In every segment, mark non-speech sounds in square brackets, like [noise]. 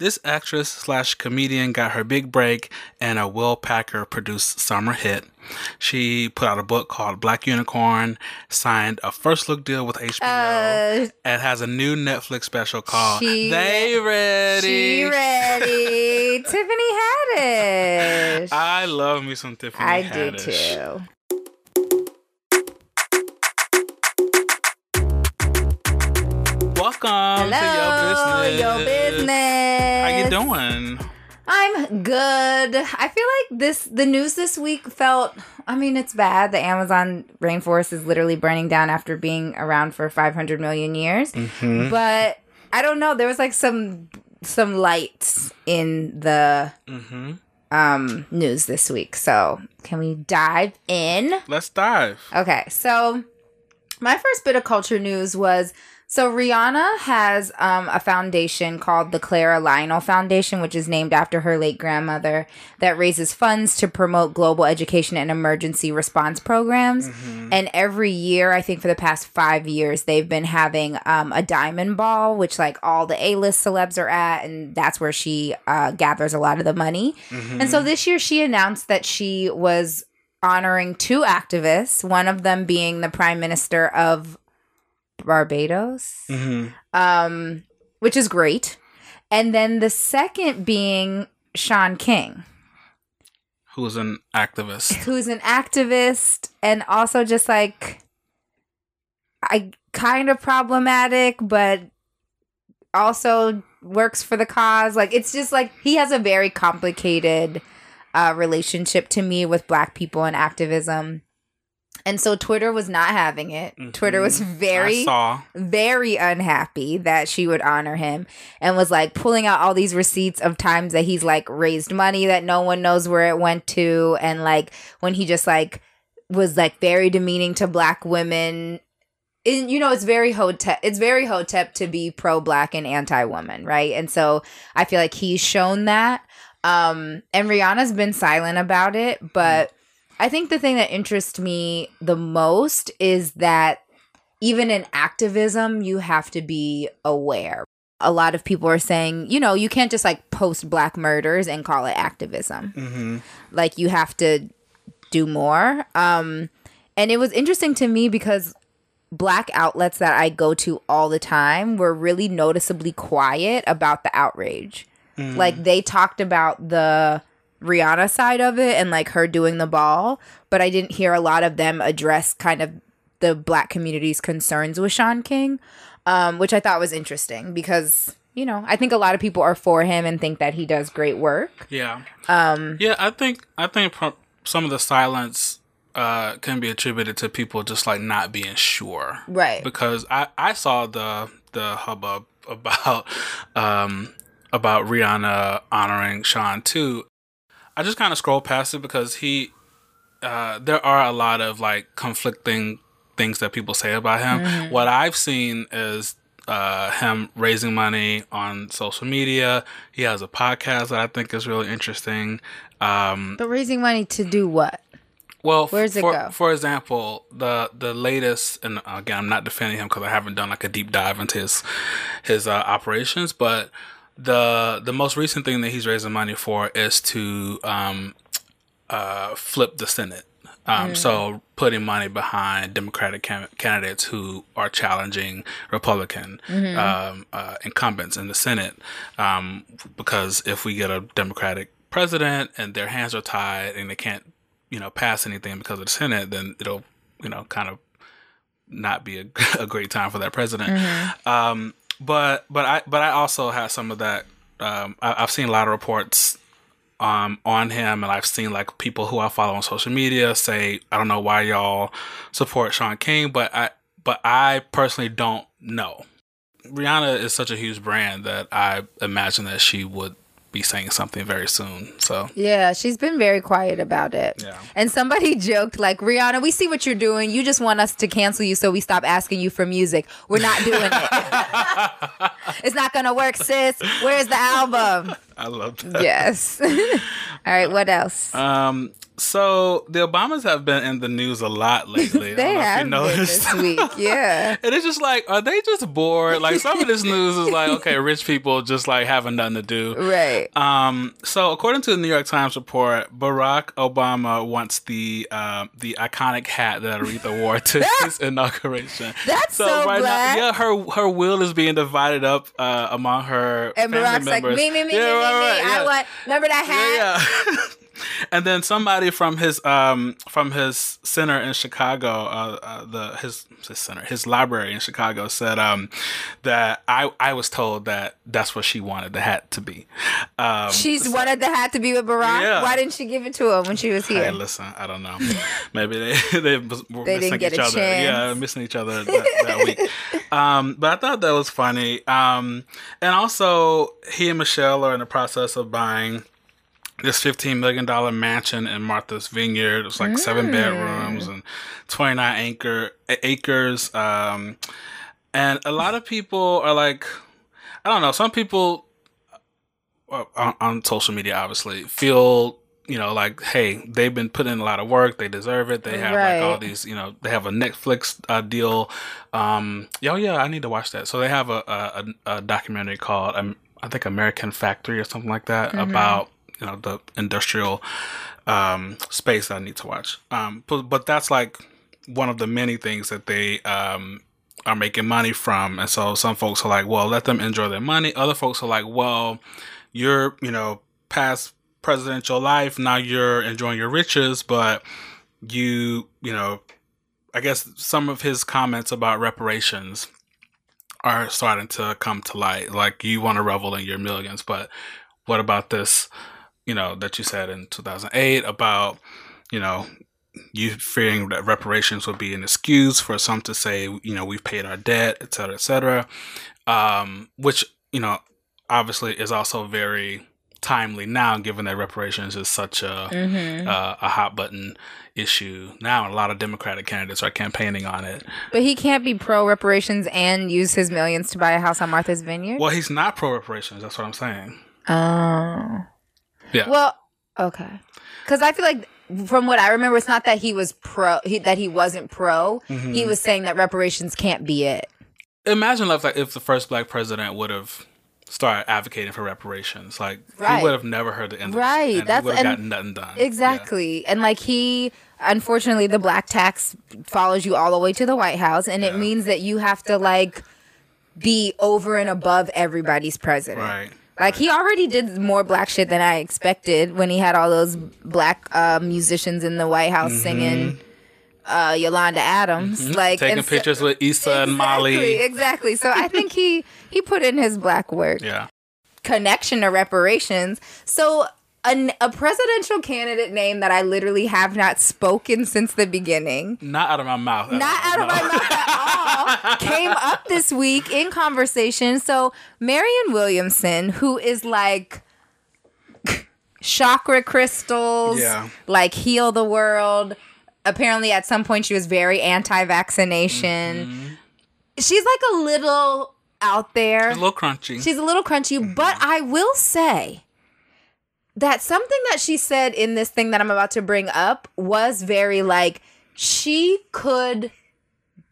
This actress slash comedian got her big break in a Will Packer produced summer hit. She put out a book called Black Unicorn, signed a first look deal with HBO, Uh, and has a new Netflix special called she- They Ready. She ready. [laughs] Tiffany Haddish. I love me some Tiffany Haddish. I do too. Welcome Hello, to your your business. business. How you doing? I'm good. I feel like this the news this week felt I mean it's bad. The Amazon rainforest is literally burning down after being around for 500 million years. Mm-hmm. But I don't know, there was like some some lights in the Mm-hmm. um news this week. So, can we dive in? Let's dive. Okay, so my first bit of culture news was so Rihanna has um, a foundation called the Clara Lionel Foundation, which is named after her late grandmother, that raises funds to promote global education and emergency response programs. And every year, I think for the past five years, they've been having um, a diamond ball, which like all the A list celebs are at, and that's where she uh, gathers a lot of the money. And so this year, she announced that she was honoring two activists, one of them being the prime minister of Barbados, Mm-hmm. um, which is great. And then the second being Shaun King, Who's an activist? who's an activist and also just like I kind of problematic, but also works for the cause. Like it's just like he has a very complicated uh, relationship to me with black people and activism. And so Twitter was not having it. Twitter was Mhm. very very unhappy that she would honor him and was like pulling out all these receipts of times that he's like raised money that no one knows where it went to. And like when he just like was like very demeaning to black women. And, you know it's very hotep it's very hotep to be pro black and anti woman right? And so i feel like he's shown that. Um and rihanna's been silent about it but i think the thing that interests me the most is that even in activism, you have to be aware. A lot of people are saying, you know, you can't just like post black murders and call it activism. Mm-hmm. Like you have to do more. Um and it was interesting to me because black outlets that I go to all the time were really noticeably quiet about the outrage. Like they talked about the Rihanna side of it and like her doing the ball, but I didn't hear a lot of them address kind of the black community's concerns with Shaun King, um, which I thought was interesting because you know I think a lot of people are for him and think that he does great work. Yeah. Um, Yeah, I think I think some of the silence uh, can be attributed to people just like not being sure, right. Because I I saw the the hubbub [laughs] about um about Rihanna honoring Sean too. I just kind of scroll past it because he uh, there are a lot of like conflicting things that people say about him. What I've seen is uh, him raising money on social media. He has a podcast that I think is really interesting. Um, But raising money to do what? well, f- Where's it for, go? For example, the the latest, and again, I'm not defending him because I haven't done like a deep dive into his his uh, operations, but the the most recent thing that he's raising money for is to um, uh, flip the Senate. Um, So putting money behind Democratic can- candidates who are challenging Republican um, uh, incumbents in the Senate, um, because if we get a Democratic president and their hands are tied and they can't, you know, pass anything because of the Senate, then it'll, you know, kind of not be a, [laughs] a great time for that president. Um, but but I but I also have some of that um, I, I've seen a lot of reports um, on him, and I've seen like people who I follow on social media say, I don't know why y'all support Shaun King, but I but I personally don't know. Rihanna is such a huge brand that I imagine that she would be saying something very soon. So Yeah, she's been very quiet about it. Yeah. And somebody [laughs] joked like, "Rihanna, we see what you're doing. You just want us to cancel you so we stop asking you for music. We're not doing it. [laughs] it's not gonna work, sis. Where's the album?" I love that. Yes. [laughs] All right. What else? Um, so the Obamas have been in the news a lot [laughs] lately. They don't know if you have been noticed. this week. [laughs] Yeah. And it's just like, are they just bored? Like some of this news is like, okay, rich people just like having nothing to do. Right. Um, so according to the New York Times report, Barack Obama wants the uh, the iconic hat that Aretha wore to his inauguration. That's so black. now, yeah, her her will is being divided up uh, among her And family Barack's like, members. me, me, me, Yeah, me, right, right, yeah. I want. Remember that hat? Yeah, yeah. [laughs] and then somebody from his um from his center in Chicago, uh, uh the his his center, his library in Chicago said um that I I was told that that's what she wanted the hat to be. Um, She's wanted the hat to be with Barack. Yeah. Why didn't she give it to him when she was here? Hey, listen, I don't know. [laughs] Maybe they [laughs] they were They missing each other. chance. Yeah, missing each other that, that week. [laughs] Um, but I thought that was funny. Um, and also, he and Michelle are in the process of buying this fifteen million dollar mansion in Martha's Vineyard. It's like Mm. seven bedrooms and twenty nine acre acres. Um, and a lot of people are like, I don't know. Some people uh, on, on social media, obviously, feel you know like, hey, they've been putting in a lot of work. They deserve it. They have like all Right. these, you know, they have a Netflix uh, deal. Um, yeah, oh, yeah, I need to watch that. So they have a a, a documentary called um, I think American Factory or something like that about you know the industrial um, space that I need to watch. Um, but but that's like one of the many things that they um, are making money from. And so some folks are like, well, let them enjoy their money. Other folks are like, well, you're, you know, past presidential life. Now you're enjoying your riches, but you, you know, I guess some of his comments about reparations are starting to come to light. Like you want to revel in your millions, but what about this, you know, that you said in 2008 about, you know, you fearing that reparations would be an excuse for some to say, you know, we've paid our debt, et cetera, et cetera. Um, which, you know, obviously is also very timely now, given that reparations is such a Mm-hmm. uh, a hot button issue now. and A lot of Democratic candidates are campaigning on it. But he can't be pro reparations and use his millions to buy a house on Martha's Vineyard. Well, he's not pro reparations. That's what I'm saying. Oh. Yeah. Well, okay. Because I feel like from what I remember, it's not that he was pro, he, that he wasn't pro. Mm-hmm. He was saying that reparations can't be it. Imagine if like if the first black president would have started advocating for reparations, like Right. he would have never heard the end. Right, Of that's- would have gotten nothing done. Exactly. And like he, unfortunately, the black tax follows you all the way to the White House. And it means that you have to like be over and above everybody's president. Right. Like he already did more black shit than I expected when he had all those black uh, musicians in the White House singing uh, Yolanda Adams, like Mm-hmm. Taking and so- pictures with Issa and Molly. Exactly, exactly. So I think he he put in his black work. [laughs] Yeah. Connection to reparations. So a, a presidential candidate name that I literally have not spoken since the beginning, Not out of my mouth. not out of my mouth at all, [laughs] came up this week in conversation. So Marianne Williamson, who is like chakra crystals, Yeah. like heal the world. Apparently, at some point, she was very anti-vaccination. Mm-hmm. She's like a little out there. It's a little crunchy. She's a little crunchy, but I will say that something that she said in this thing that I'm about to bring up was very like she could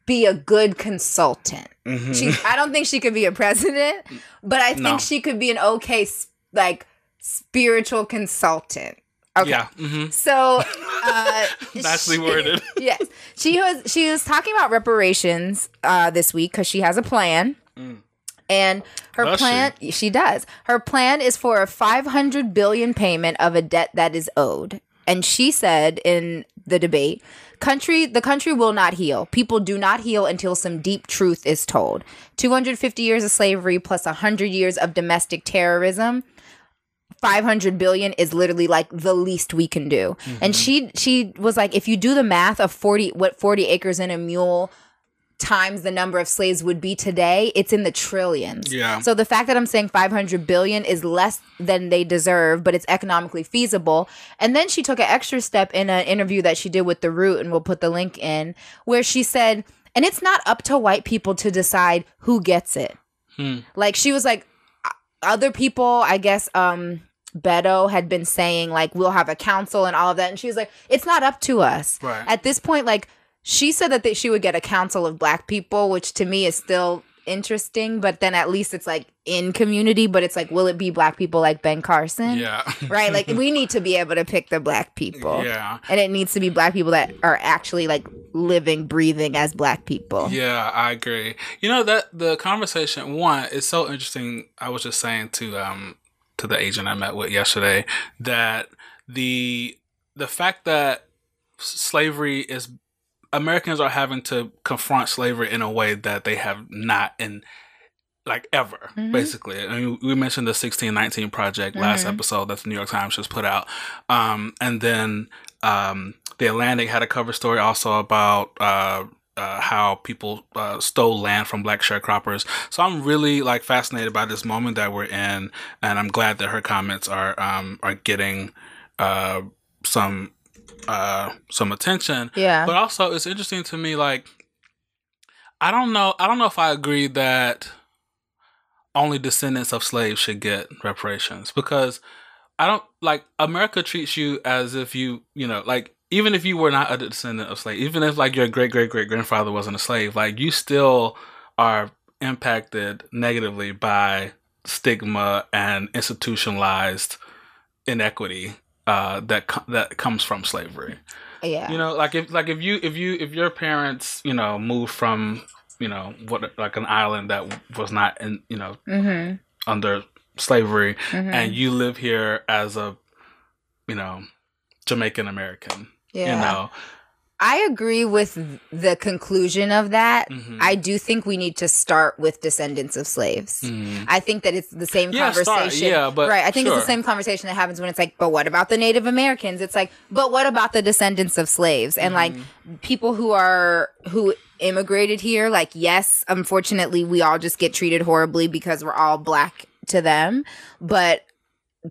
be a good consultant. She, I don't think she could be a president, but I think No. she could be an okay like spiritual consultant. Okay. Yeah. hmm So uh, [laughs] Nicely she- worded. [laughs] yes, she was. She was talking about reparations uh, this week because she has a plan, and her Does plan. She? does. Her plan is for a five hundred billion payment of a debt that is owed, and she said in the debate. Country, the country will not heal. People do not heal until some deep truth is told. 250 years of slavery plus 100 years of domestic terrorism 500 billion is literally like the least we can do. Mm-hmm. And she she was like if you do the math of 40 what 40 acres and a mule times the number of slaves would be today, it's in the trillions. Yeah. So the fact that I'm saying 500 billion is less than they deserve, but it's economically feasible. And then she took an extra step in an interview that she did with The Root, and we'll put the link in, where she said, and it's not up to white people to decide who gets it. Hmm. Like she was like, other people, I guess, um, Beto had been saying like we'll have a council and all of that, and she was like, it's not up to us. Right. At this point, like she said that they, she would get a council of black people, which to me is still interesting. But then at least it's like in community, but it's like, will it be black people like Ben Carson? Yeah. [laughs] Right. Like we need to be able to pick the black people. Yeah. And it needs to be black people that are actually like living, breathing as black people. Yeah, I agree. You know that the conversation one is so interesting. I was just saying to um to the agent I met with yesterday that the the fact that slavery is Americans are having to confront slavery in a way that they have not in like ever Mhm. basically I mean, we mentioned the 1619 project last Mhm. episode that the new york times just put out um, and then um, the atlantic had a cover story also about uh, uh, how people uh, stole land from black sharecroppers so i'm really like fascinated by this moment that we're in and i'm glad that her comments are um, are getting uh, some uh, some attention Yeah. but also it's interesting to me like I don't know I don't know if I agree that only descendants of slaves should get reparations because I don't like America treats you as if you, you know, like even if you were not a descendant of slave, even if like your great great great grandfather wasn't a slave, like you still are impacted negatively by stigma and institutionalized inequity uh, that co- that comes from slavery. yeah. You know, like if like if you if you if your parents you know moved from you know what like an island that was not in you know mm-hmm. under slavery Mhm. and you live here as a you know Jamaican American, Yeah. you know, I agree with the conclusion of that. Mhm. I do think we need to start with descendants of slaves. Mhm. I think that it's the same Yeah, start- conversation. yeah, but right. I think it's the same conversation that happens when it's like, but what about the Native Americans? It's like, but what about the descendants of slaves and like Mm-hmm. people who are who immigrated here? Like, yes, unfortunately, we all just get treated horribly because we're all black to them. But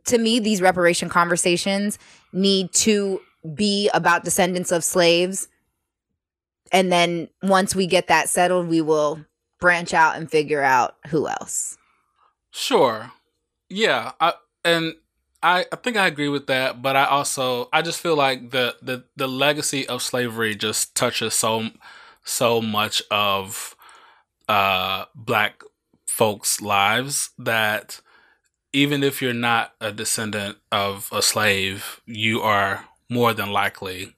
to me, these reparation conversations need to be about descendants of slaves. And then once we get that settled, we will branch out and figure out who else. Sure. Yeah. I and I, I think I agree with that, but I also I just feel like the, the the legacy of slavery just touches so so much of uh black folks' lives that even if you're not a descendant of a slave, you are more than likely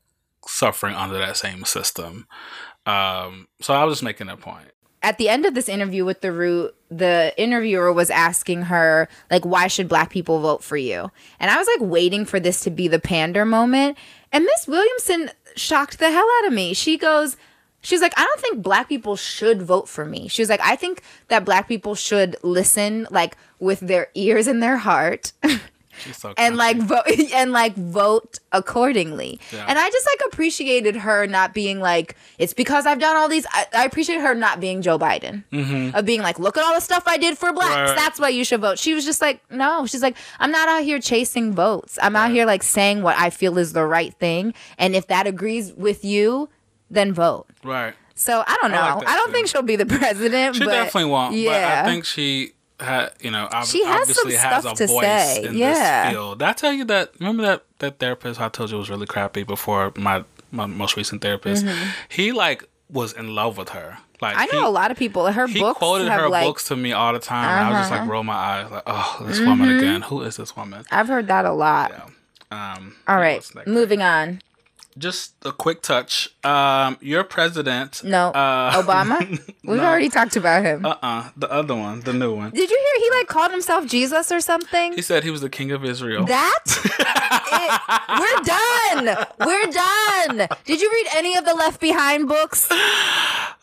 suffering under that same system. Um, so I was just making that point. At the end of this interview with the root, the interviewer was asking her, like, why should black people vote for you? And I was like waiting for this to be the pander moment. And Miss Williamson shocked the hell out of me. She goes, She's like, I don't think black people should vote for me. She was like, I think that black people should listen, like, with their ears and their heart. [laughs] So and like vote [laughs] and like vote accordingly. Yeah. And I just like appreciated her not being like it's because I've done all these. I, I appreciate her not being Joe Biden of being like, look at all the stuff I did for blacks. Mm-hmm. Right. That's why you should vote. She was just like, no. She's like, I'm not out here chasing votes. I'm out here like saying what I feel is the right thing, and if that agrees with you, then vote. right. So I don't know. I I, like that don't too. think she'll be the [laughs] president. She but definitely won't. Yeah. But I think she had, you know, ob- She has obviously some has a to voice say. in Yeah. this field. Did I tell you that? Remember that that therapist I told you was really crappy before my my most recent therapist. He like was in love with her. Like Mm-hmm. I know he, a lot of people. Her He books quoted have her like books to me all the time. and I was just Uh-huh. like roll my eyes, like, oh, this woman again. Who is this woman? I've heard that a lot. Yeah. Um, All right, moving on. Just a quick touch. Um, your president. No, Uh, Obama. [laughs] We've already talked about him. Uh uh the other one, the new one. Did you hear he like called himself Jesus or something? He said he was the king of Israel. That [laughs] we're done. We're done. Did you read any of the Left Behind books? [laughs]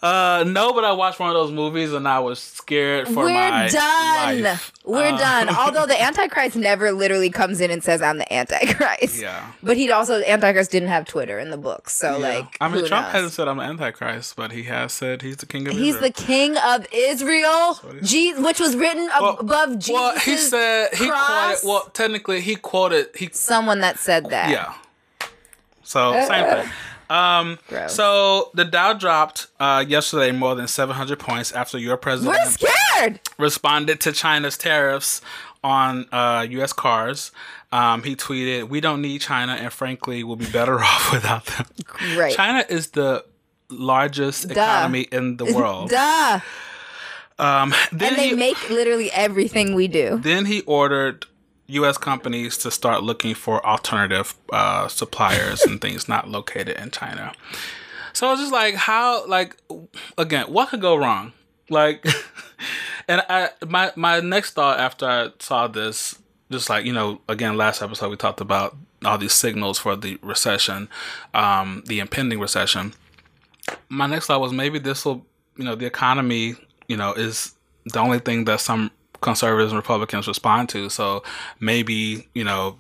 Uh, no, but I watched one of those movies and I was scared for We're my done. life. We're Uh, done. [laughs] Although the Antichrist never literally comes in and says I'm the Antichrist. Yeah. But he also Antichrist didn't have Twitter in the book, so Yeah. like I mean, Trump knows? hasn't said I'm an antichrist, but he has said he's the king of He's Israel. the king of Israel, Je- which was written Well- above Jesus. well, he said he cross. quoted. Well, technically, he quoted. He someone that said that. yeah. So same thing. [laughs] Um, Gross. so the Dow dropped uh, yesterday more than 700 points after your president We're scared. responded to China's tariffs on uh, U.S. cars. Um, he tweeted, "We don't need China, and frankly, we'll be better [laughs] off without them." Right. China is the largest economy in the [laughs] world. Duh. Um, then And they he, make literally everything we do. then he ordered U.S. companies to start looking for alternative uh, suppliers and things not located in China. So it's just like how, like, again, what could go wrong? Like, [laughs] and I, my my next thought after I saw this, just like you know, again, last episode we talked about all these signals for the recession, um, the impending recession. My next thought was maybe this will, you know, the economy, you know, is the only thing that some conservatives and Republicans respond to. So maybe you know,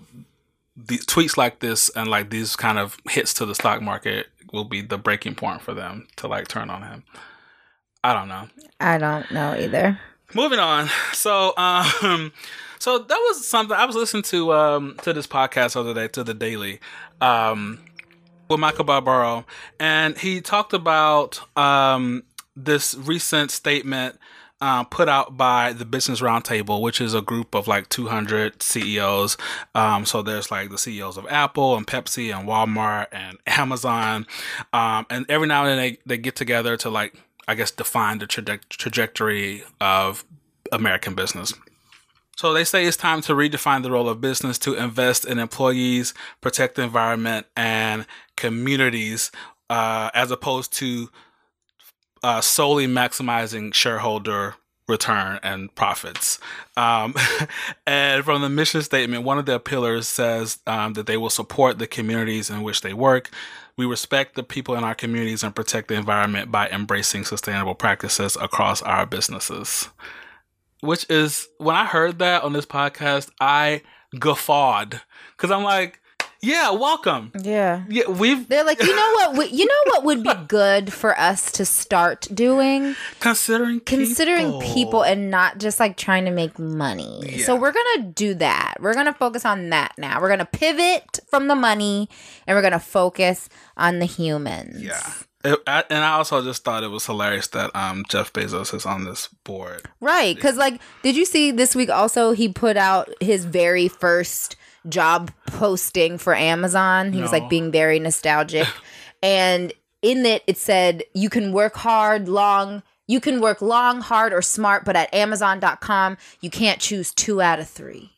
the tweets like this and like these kind of hits to the stock market will be the breaking point for them to like turn on him. I don't know. I don't know either. Moving on. So, um, [laughs] so that was something I was listening to um to this podcast the other day to the Daily, um, with Michael Barbaro, and he talked about um this recent statement. Uh, put out by the Business Roundtable, which is a group of like 200 CEOs. Um, so there's like the CEOs of Apple and Pepsi and Walmart and [laughs] Amazon. Um, and every now and then they, they get together to like I guess, define the traje- trajectory of American business. So they say it's time to redefine the role of business to invest in employees, protect the environment, and communities, uh, as opposed to uh, solely maximizing shareholder return and profits. Um, [laughs] and from the mission statement, one of their pillars says um, that they will support the communities in which they work. We respect the people in our communities and protect the environment by embracing sustainable practices across our businesses. Which is, when I heard that on this podcast, I guffawed because I'm like, yeah, welcome. Yeah. Yeah, we've They're like, you know what? We, you know what would be [laughs] good for us to start doing? considering Considering people and not just like trying to make money. So we're gonna do that. We're gonna focus on that now. We're gonna pivot from the money and we're gonna focus on the humans. Yeah. It, I, and I also just thought it was hilarious that um, Jeff Bezos is on this board. Right. Because, like, did you see this week also he put out his very first job posting for Amazon? He was like being very nostalgic. [laughs] and in it, it said, you can work hard, long. You can work long, hard, or smart, but at Amazon.com, you can't choose two out of three.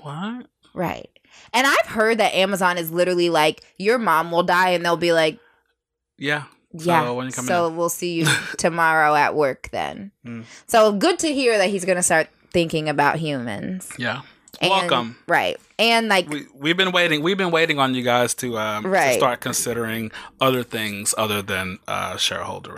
What? Right. And I've heard that Amazon is literally like, your mom will die, and they'll be like, Yeah. yeah. So when you come so we'll see you [laughs] tomorrow at work then. Mm. So good to hear that he's going to start thinking about humans. Yeah. And- Welcome. Right. And like, We, we've been waiting. We've been waiting on you guys to um to start considering other things other than uh, shareholder.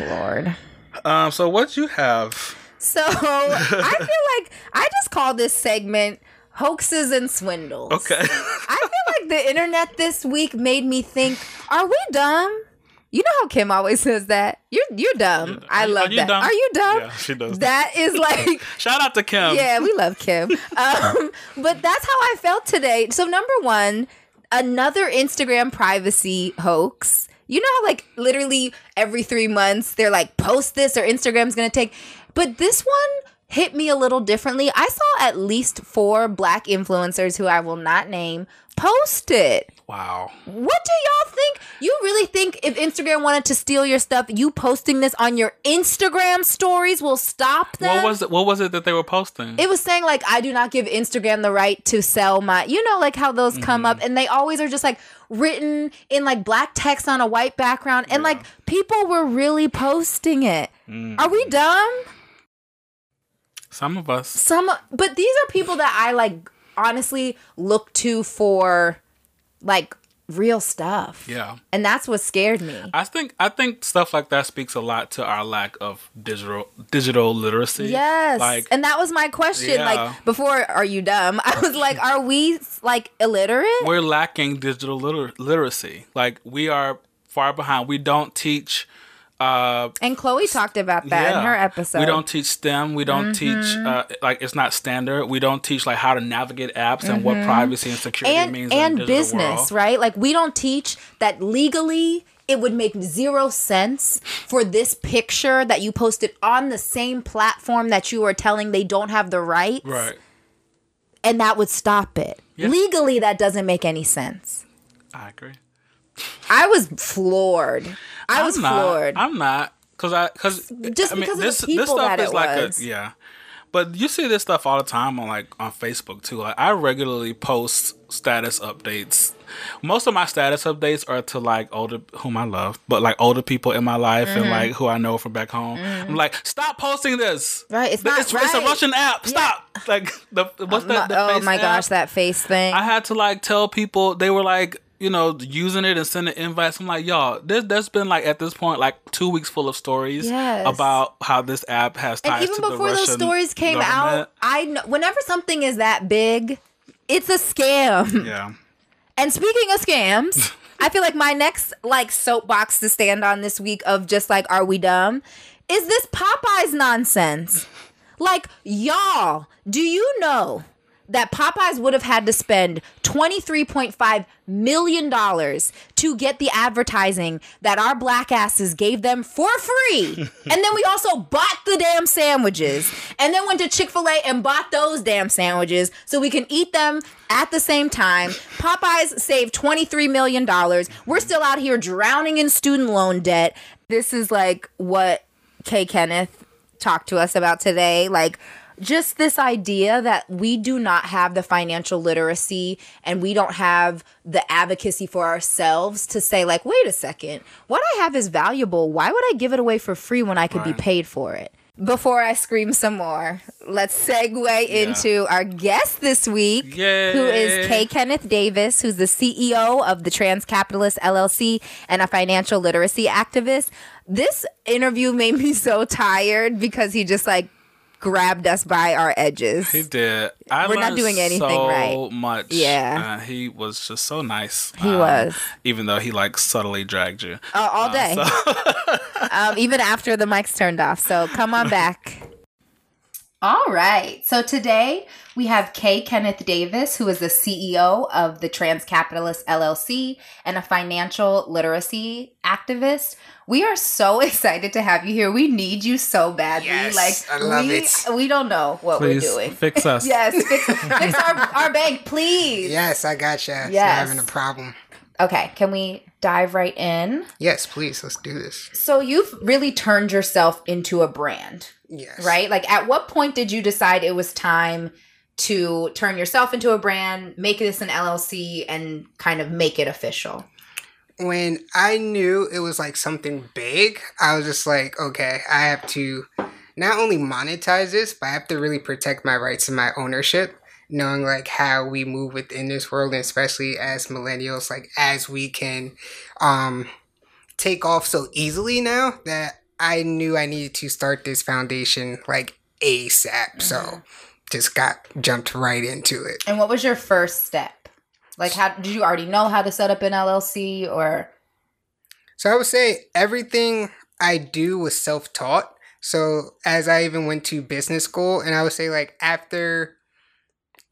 Lord. um. So what you have? So [laughs] I feel like I just call this segment hoaxes and swindles. Okay. I feel like the internet this week made me think, are we dumb? You know how Kim always says that? You're you're dumb. I Are you- love that. dumb? Are you dumb? Yeah, she does. That is [laughs] like Shout out to Kim. yeah, we love Kim. [laughs] Um, but that's how I felt today. So number one, another Instagram privacy hoax. You know how like literally every three months they're like post this or Instagram's gonna take, but this one hit me a little differently. I saw at least four black influencers who I will not name post it. Wow. What do y'all think? You really think if Instagram wanted to steal your stuff, you posting this on your Instagram stories will stop them? What was it? What was it that they were posting? It was saying like I do not give Instagram the right to sell my you know like how those come up mm-hmm. and they always are just like written in like black text on a white background and like people were really posting it. Mm-hmm. Are we dumb? Some of us. Some but these are people that I like honestly look to for like real stuff. Yeah. And that's what scared me. I think I think stuff like that speaks a lot to our lack of digital digital literacy. Yes. Like and that was my question. Yeah. Like before are you dumb? [laughs] I was like, are we like illiterate? we're lacking digital liter- literacy. Like we are far behind. We don't teach uh and Chloe talked about that in her episode. Mm-hmm. We don't teach STEM. We don't teach uh, like it's not standard. We don't teach like how to navigate apps and what privacy and security Mm-hmm. and means in and business, world. right? Like we don't teach that legally it would make zero sense for this picture that you posted on the same platform that you are telling they don't have the rights. Right. And that would stop it. Yeah. Legally that doesn't make any sense. I agree. I was floored. I was I'm not, floored. I'm not because I because Just I mean, because of the this this stuff that is like was. a yeah. But you see this stuff all the time on like on Facebook too. Like I regularly post status updates. Most of my status updates are to like older whom I love, but like older people in my life Mm-hmm. and like who I know from back home. I'm like, stop posting this. Right, it's not it's, it's a. Russian app. Stop. Like the what's that? The oh my app? gosh, that face thing. I had to like tell people they were like, you know, using it and sending invites. I'm like, y'all, there's there's been like at this point like two weeks full of stories Yes. about how this app has ties and even to the before those stories came government. out, I know whenever something is that big, it's a scam. Yeah. And speaking of scams, [laughs] I feel like my next like soapbox to stand on this week of just like are we dumb is this Popeyes nonsense. Like y'all, do you know that Popeyes would have had to spend $23.5 million to get the advertising that our black asses gave them for free. [laughs] and then we also bought the damn sandwiches and then went to Chick fil A and bought those damn sandwiches so we can eat them at the same time. Popeyes saved $23 million. We're still out here drowning in student loan debt. This is like what K. Kenneth talked to us about today. Like, just this idea that we do not have the financial literacy and we don't have the advocacy for ourselves to say like wait a second what i have is valuable. Why would i give it away for free when i could be paid for it? Before i scream some more let's segue into our guest this week who is Yay. K. Kenneth Davis who's the ceo of the trans capitalist llc and a financial literacy activist. This interview made me so tired because he just like grabbed us by our edges. He did. I We're not doing anything so right. much. Yeah. Uh, he was just so nice. He um, was. Even though he like subtly dragged you. Uh, all day. [laughs] um, even after the mics turned off. So come on [laughs] back. All right. So today we have K. Kenneth Davis, who is the CEO of the Trans Capitalist LLC and a financial literacy activist. We are so [laughs] excited to have you here. We need you so badly. Yes, like I love we, it. we don't know what Please we're doing. fix [laughs] us. yes, fix, fix our, our bank, please. Yes, I gotcha. Yes. Yes. having a problem. Okay, can we dive right in? Yes, please. Let's do this. So you've really turned yourself into a brand, Yes. right? Like at what point did you decide it was time to turn yourself into a brand, make this an LLC and kind of make it official? When I knew it was like something big, I was just like, okay, I have to not only monetize this, but I have to really protect my rights and my ownership. Knowing like how we move within this world, and especially as millennials, like as we can um take off so easily now that I knew I needed to start this foundation like ASAP. So just got jumped right into it. And what was your first step? Like how did you already know how to set up an LLC or So I would say everything I do was self taught. So as I even went to business school, and I would say like after,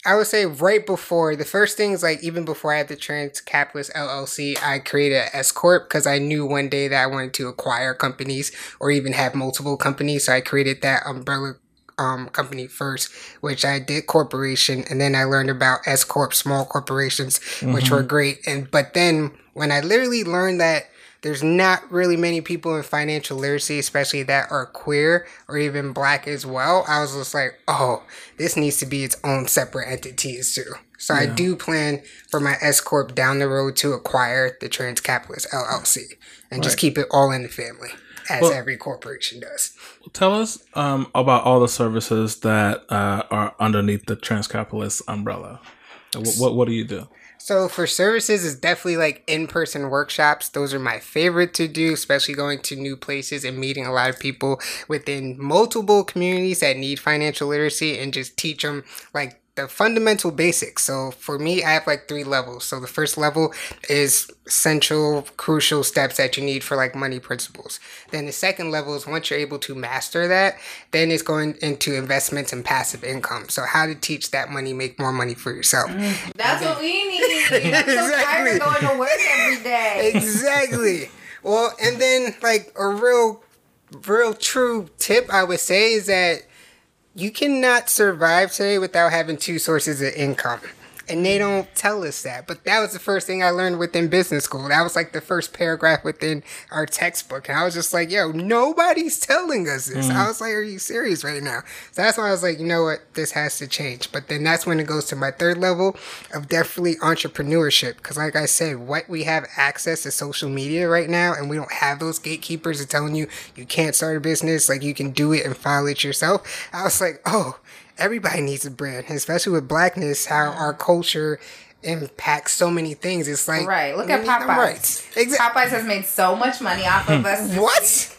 I would say right before the first thing is like even before I had the Trans Capitalist LLC, I created an S corp because I knew one day that I wanted to acquire companies or even have multiple companies. So I created that umbrella um, company first, which I did corporation, and then I learned about S corp, small corporations, which were great. And but then when I literally learned that there's not really many people in financial literacy, especially that are queer or even black as well. I was just like, oh, this needs to be its own separate entities too. So I do plan for my S corp down the road to acquire the Trans Capitalist LLC and just keep it all in the family, as Well- every corporation does. Tell us um, about all the services that uh, are underneath the Trans Capitalist umbrella. What, what, what do you do? So for services, it's definitely like in-person workshops. Those are my favorite to do, especially going to new places and meeting a lot of people within multiple communities that need financial literacy and just teach them like the fundamental basics. So for me, I have like three levels. So the first level is essential, crucial steps that you need for like money principles. Then the second level is once you're able to master that, then it's going into investments and passive income. So how to teach that money, make more money for yourself. Mm. That's what we need. [laughs] I'm so tired of going to work every day. exactly. Well, and then like a real, real true tip I would say is that you cannot survive today without having two sources of income. And they don't tell us that. But that was the first thing I learned within business school. That was like the first paragraph within our textbook. And I was just like, yo, nobody's telling us this. Mm. I was like, are you serious right now? So that's why I was like, you know what? This has to change. But then that's when it goes to my third level of definitely entrepreneurship. Because, like I said, what we have access to social media right now, and we don't have those gatekeepers are telling you you can't start a business, like you can do it and file it yourself. I was like, oh, everybody needs a brand, especially with blackness, how our culture impacts so many things. It's like Right. Look at Popeyes. Right. Exactly. Popeyes has made so much money off of us. What?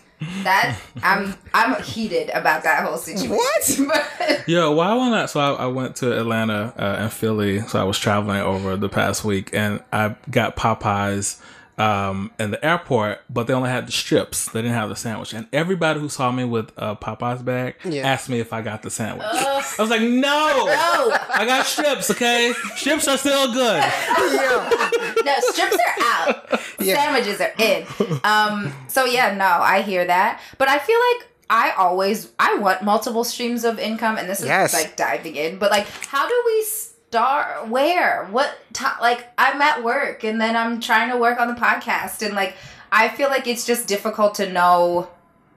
That I'm I'm heated about that whole situation. What? [laughs] But- Yeah, well, I went out. So I, I went to Atlanta uh, and Philly. So I was traveling over the past week, and I got Popeyes um, in the airport, but they only had the strips. They didn't have the sandwich. And everybody who saw me with a Popeyes bag Yeah. asked me if I got the sandwich. I was like, no, oh I got strips. Okay, strips are still good. Yeah. no, strips are out. Yeah. Sandwiches are in. Um. So yeah, no, I hear that, but I feel like. I always I want multiple streams of income, and this is Yes. like diving in. But like, how do we start? Where? What? ti like, I'm at work, and then I'm trying to work on the podcast, and like, I feel like it's just difficult to know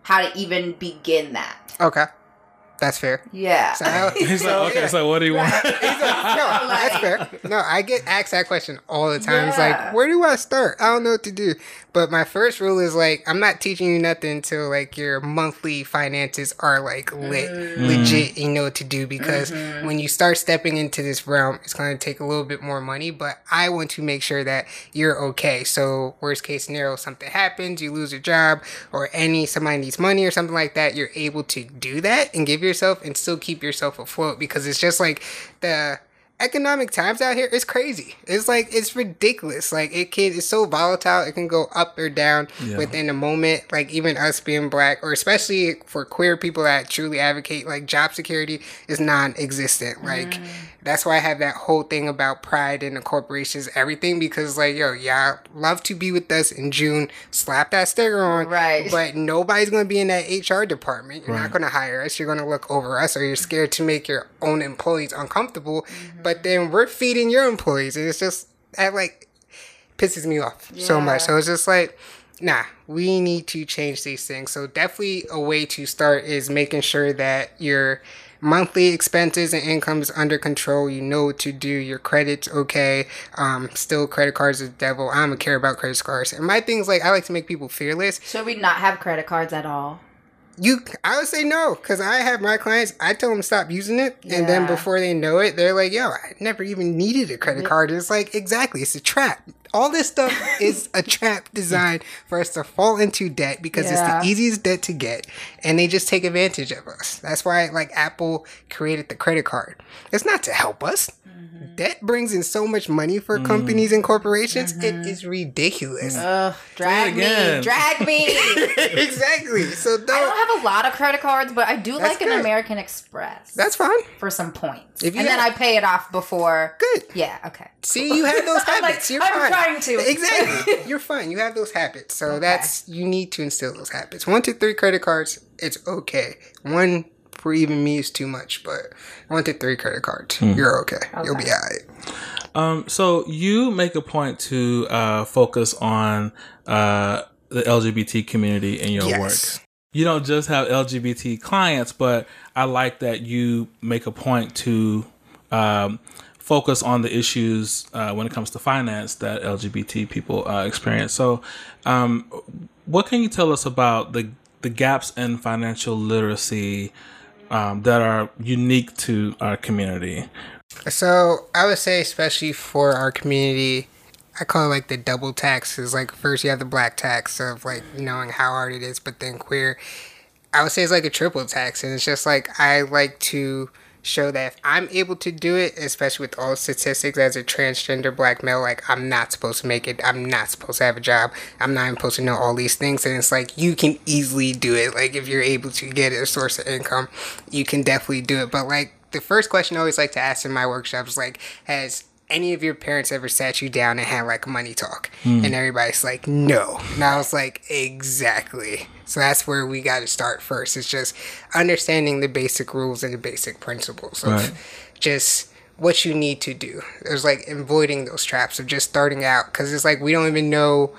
how to even begin that. Okay. That's fair. Yeah. So I- [laughs] He's like, okay, yeah. so what do you want? [laughs] no, that's fair. No, I get asked that question all the time. It's like, where do I start? I don't know what to do. But my first rule is like, I'm not teaching you nothing until like your monthly finances are like lit, mm. legit. You know what to do because mm-hmm. when you start stepping into this realm, it's going to take a little bit more money. But I want to make sure that you're okay. So worst case scenario, something happens, you lose your job, or any somebody needs money or something like that. You're able to do that and give yourself and still keep yourself afloat because it's just like the economic times out here is crazy. It's like it's ridiculous. Like it can it's so volatile. It can go up or down Yeah. within a moment. Like even us being black, or especially for queer people that truly advocate, like job security is non-existent. Like that's why I have that whole thing about pride and the corporations, everything because like yo, y'all love to be with us in June. Slap that sticker on, Right. But nobody's gonna be in that HR department. You're not gonna hire us. You're gonna look over us, or you're scared to make your own employees uncomfortable. Mm-hmm. But then we're feeding your employees, and it's just that like pisses me off so much. So it's just like, nah, we need to change these things. So definitely a way to start is making sure that your monthly expenses and income is under control. You know what to do. Your credit's okay. Um, still credit cards is the devil. I don't care about credit cards. And my thing's like I like to make people fearless. Should we not have credit cards at all? You, I would say no, because I have my clients. I tell them stop using it, and then before they know it, they're like, "Yo, I never even needed a credit card." It's like exactly, it's a trap. All this stuff [laughs] is a trap designed for us to fall into debt because Yeah. it's the easiest debt to get, and they just take advantage of us. That's why, like Apple created the credit card. It's not to help us. Mm-hmm. Debt brings in so much money for companies and corporations. It mm-hmm. is ridiculous. Ugh, drag me, drag me. [laughs] exactly. So don't. I don't have a lot of credit cards, but I do That's like an. American Express. That's fine. for some points, If you and then I pay it off before. Good. Yeah. Okay. See, you have those [laughs] I'm like, habits. You're I'm fine. trying to. Exactly. [laughs] You're fine. You have those habits. So that's you need to instill those habits. One to three credit cards, it's okay. One for even me is too much, but one to three credit cards, you're okay. You'll be alright. Um, so you make a point to uh, focus on uh, the LGBT community in your Yes. work. You don't just have LGBT clients, but I like that you make a point to um, focus on the issues uh, when it comes to finance that LGBT people uh, experience. So, um, what can you tell us about the the gaps in financial literacy um, that are unique to our community? So I would say, especially for our community, I call it like the double taxes. Like first you have the black tax of like knowing how hard it is, but then queer. I would say it's like a triple tax, and it's just like I like to show that if I'm able to do it, especially with all statistics as a transgender black male, like I'm not supposed to make it. I'm not supposed to have a job. I'm not supposed to know all these things. And it's like you can easily do it. Like if you're able to get a source of income, you can definitely do it. But like the first question I always like to ask in my workshops like, has any of your parents ever sat you down and had like money talk? Hmm. And everybody's like, no. And I was like, exactly. So that's where we got to start first. It's just understanding the basic rules and the basic principles of Right. just what you need to do. It's like avoiding those traps of just starting out because it's like we don't even know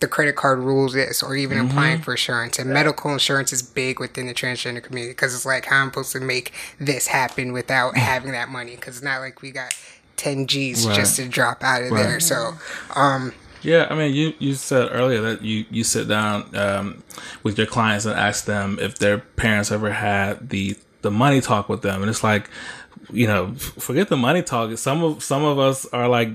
the credit card rules is or even mm-hmm. applying for insurance and medical insurance is big within the transgender community because it's like how i'm supposed to make this happen without mm. having that money because it's not like we got 10 g's Right. just to drop out of Right. there so um Yeah, I mean, you, you said earlier that you, you sit down um, with your clients and ask them if their parents ever had the the money talk with them, and it's like, you know, forget the money talk. Some of some of us are like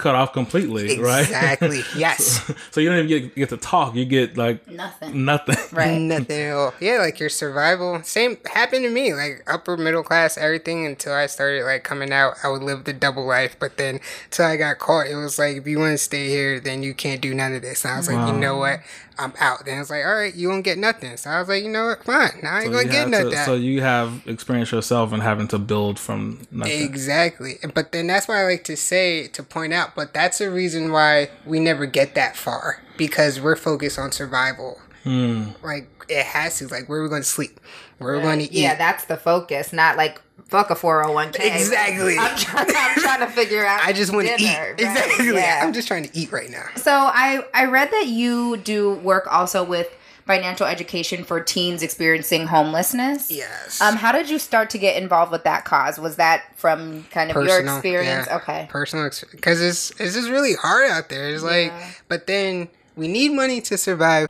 cut off completely, right? exactly [laughs] yes so you don't even get, get to talk. You get like Nothing. nothing. [laughs] Right. Nothing at all. Yeah, like your survival. Same happened to me. Like upper middle class, everything until I started like coming out. I would live the double life, but then till I got caught, it was like if you want to stay here, then you can't do none of this. And I was like, you know what? I'm out. Then it's like, all right, you won't get nothing. So I was like, you know what? Fine. Now I ain't So gonna get nothing. so you have experienced yourself and having to build from nothing. Exactly. But then that's why I like to say, to point out, but that's the reason why we never get that far because we're focused on survival. Hmm. Like, it has to. Like, where are we going to sleep? Where are we going to eat? Yeah, that's the focus, not like fuck a 401k. Exactly. I'm trying, I'm trying to figure out. [laughs] I just want to eat. right? Exactly. Yeah. I'm just trying to eat right now. So I I read that you do work also with financial education for teens experiencing homelessness. Yes. Um, how did you start to get involved with that cause? Was that from kind of your experience? yeah. Okay. Personal experience. Because it's, it's just really hard out there. It's like, but then we need money to survive.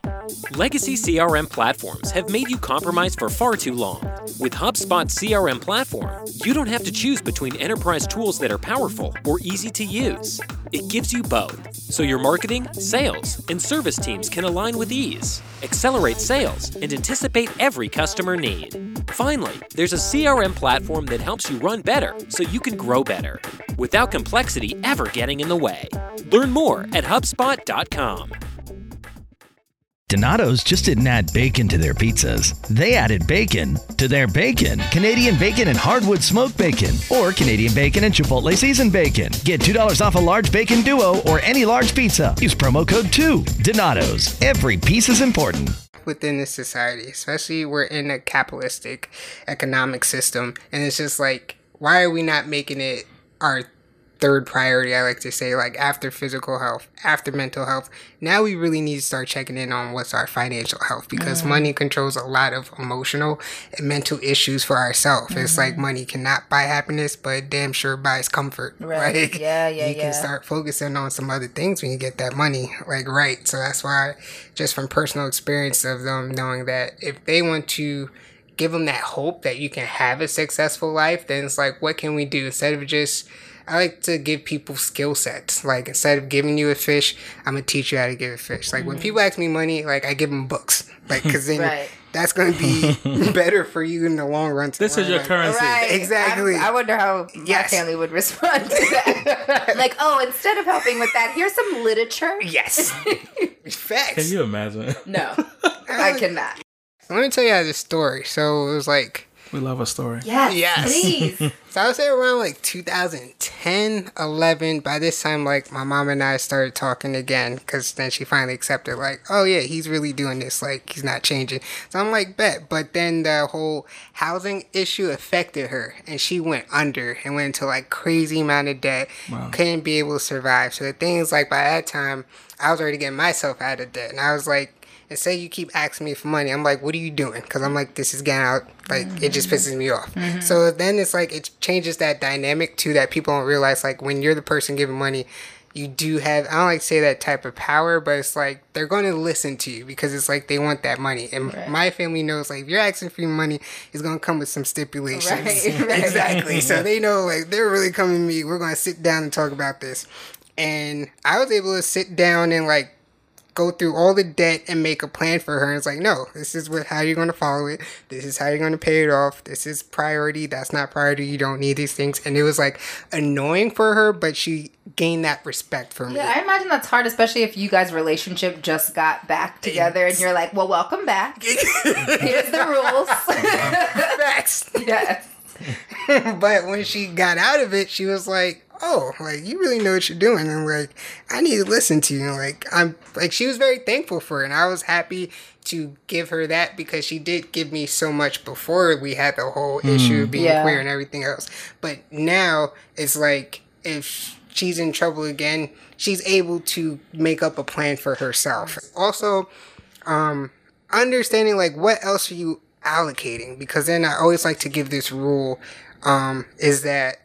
Legacy CRM platforms have made you compromise for far too long. With HubSpot CRM platform, you don't have to choose between enterprise tools that are powerful or easy to use. It gives you both, so your marketing, sales, and service teams can align with ease, accelerate sales, and anticipate every customer need. Finally, there's a CRM platform that helps you run better so you can grow better, without complexity ever getting in the way. Learn more at HubSpot.com. Donato's just didn't add bacon to their pizzas. They added bacon to their bacon. Canadian bacon and hardwood smoked bacon, or Canadian bacon and Chipotle seasoned bacon. Get $2 off a large bacon duo or any large pizza. Use promo code 2. Donato's. Every piece is important. within this society, especially we're in a capitalistic economic system, and it's just like, why are we not making it our third priority? I like to say, like after physical health, after mental health. Now we really need to start checking in on what's our financial health because mm-hmm. money controls a lot of emotional and mental issues for ourselves. It's like mm-hmm. money cannot buy happiness, but damn sure buys comfort. [laughs] Right. Like, Yeah, yeah, you yeah. can start focusing on some other things when you get that money like right so that's why just from personal experience of them knowing that if they want to give them that hope that you can have a successful life then it's like what can we do instead of just I like to give people skill sets. Like instead of giving you a fish, I'm gonna teach you how to give a fish. Like when people ask me money, like I give them books. Like because then Right. that's gonna be [laughs] better for you in the long run. to This is your like, currency. Right. Exactly. I'm- I wonder how my family would respond to that. [laughs] like, oh, instead of helping with that, here's some literature. Yes. [laughs] Facts. Can you imagine? No, I cannot. Let me tell you guys a story. So it was like We love a story. Yes, Yes. please. [laughs] So I would say around like 2010, 11. By this time, like my mom and I started talking again because then she finally accepted, like, oh yeah, he's really doing this. Like he's not changing. So I'm like, bet. But then the whole housing issue affected her, and she went under and went into like crazy amount of debt. Couldn't be able to survive. So the thing is, like by that time, I was already getting myself out of debt, and I was like. And say you keep asking me for money, I'm like, what are you doing? Because I'm like, this is getting out. Like, it just mm-hmm. pisses me off. Mm-hmm. So then it's like, it changes that dynamic too that people don't realize. Like, when you're the person giving money, you do have, I don't like to say that type of power, but it's like, they're going to listen to you because it's like they want that money. And my family knows, like, if you're asking for your money, it's going to come with some stipulations. Right, [laughs] right. exactly. So they know, like, they're really coming to me. We're going to sit down and talk about this. And I was able to sit down and, like, go through all the debt and make a plan for her. And it's like, no, this is what how you're going to follow it. This is how you're going to pay it off. This is priority. That's not priority. You don't need these things. And it was like annoying for her, but she gained that respect for me. Yeah, I imagine that's hard, especially if you guys' relationship just got back together and you're like, well, welcome back. [laughs] Here's the rules. [laughs] Facts. [laughs] yes. but when she got out of it, she was like, "Oh, like you really know what you're doing." And like, I need to listen to you. Like, I'm like, she was very thankful for it, and I was happy to give her that because she did give me so much before we had the whole issue of being Yeah. queer and everything else. But now it's like if she's in trouble again, she's able to make up a plan for herself. Also, um, understanding like what else are you allocating because then I always like to give this rule um, is that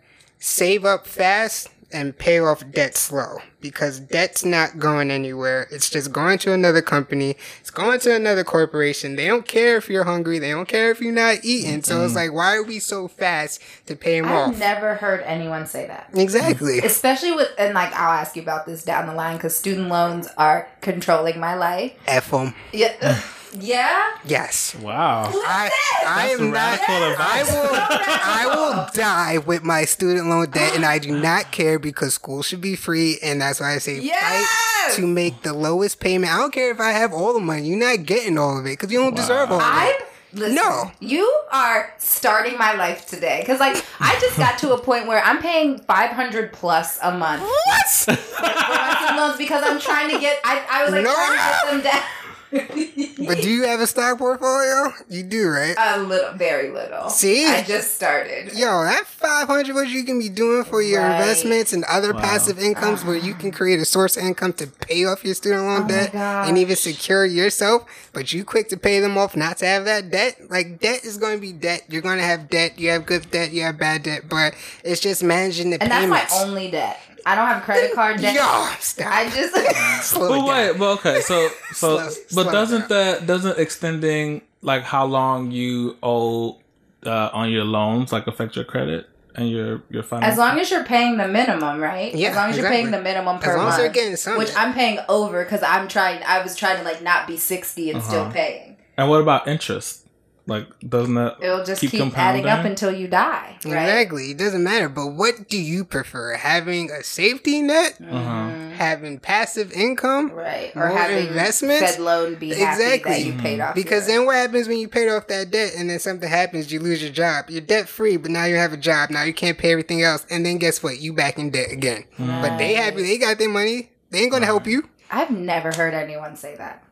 save up fast and pay off debt slow because debt's not going anywhere. It's just going to another company. It's going to another corporation. They don't care if you're hungry. They don't care if you're not eating. So it's like, why are we so fast to pay them off? I've off? never heard anyone say that. exactly. [laughs] Especially with, and like, I'll ask you about this down the line because student loans are controlling my life. F them. Yeah. [laughs] yeah. Yes. Wow. I, I That's am not. radical I will. I will die with my student loan debt, and I do not care because school should be free, and that's why I say Yes! fight to make the lowest payment. I don't care if I have all the money. You're not getting all of it because you don't deserve all of I'm it. listen, No. You are starting my life today because, like, I just got to a point where I'm paying five hundred plus a month What? for my student loans because I'm trying to get. I, I was like No. trying to get them down. [laughs] but do you have a stock portfolio? You do, right? a little, very little. See? I just started. Yo, that five hundred what you can be doing for your Right. investments and other passive incomes where you can create a source of income to pay off your student loan Oh debt and even secure yourself, but you quick to pay them off not to have that debt. Like debt is going to be debt. You're going to have debt. You have good debt. You have bad debt, but it's just managing the and that's my payments. only debt. I don't have a credit card debt. Yo, stop. I just. [laughs] Slow But it down. wait, but okay, so [laughs] so Slow- but slow doesn't down. that doesn't extending like how long you owe uh, on your loans like affect your credit and your your finance? As long as you're paying the minimum, right? Yeah, as long as you're paying the minimum As per long as month, they're getting something. which I'm paying over because I'm trying. I was trying to like not be sixty and still Uh-huh. paying. and what about interest? Like doesn't that It'll just keep, keep, compounding? adding up until you die, right? Exactly. It doesn't matter. But what do you prefer? Having a safety net? uh-huh. Having passive income? Right, or having investments? Fed loan be happy Exactly. that you paid off. Because your- then what happens when you paid off that debt and then something happens, you lose your job. You're debt free, but now you have a job. Now you can't pay everything else. And then guess what? You back in debt again. But they happy they got their money. They ain't gonna help you. I've never heard anyone say that.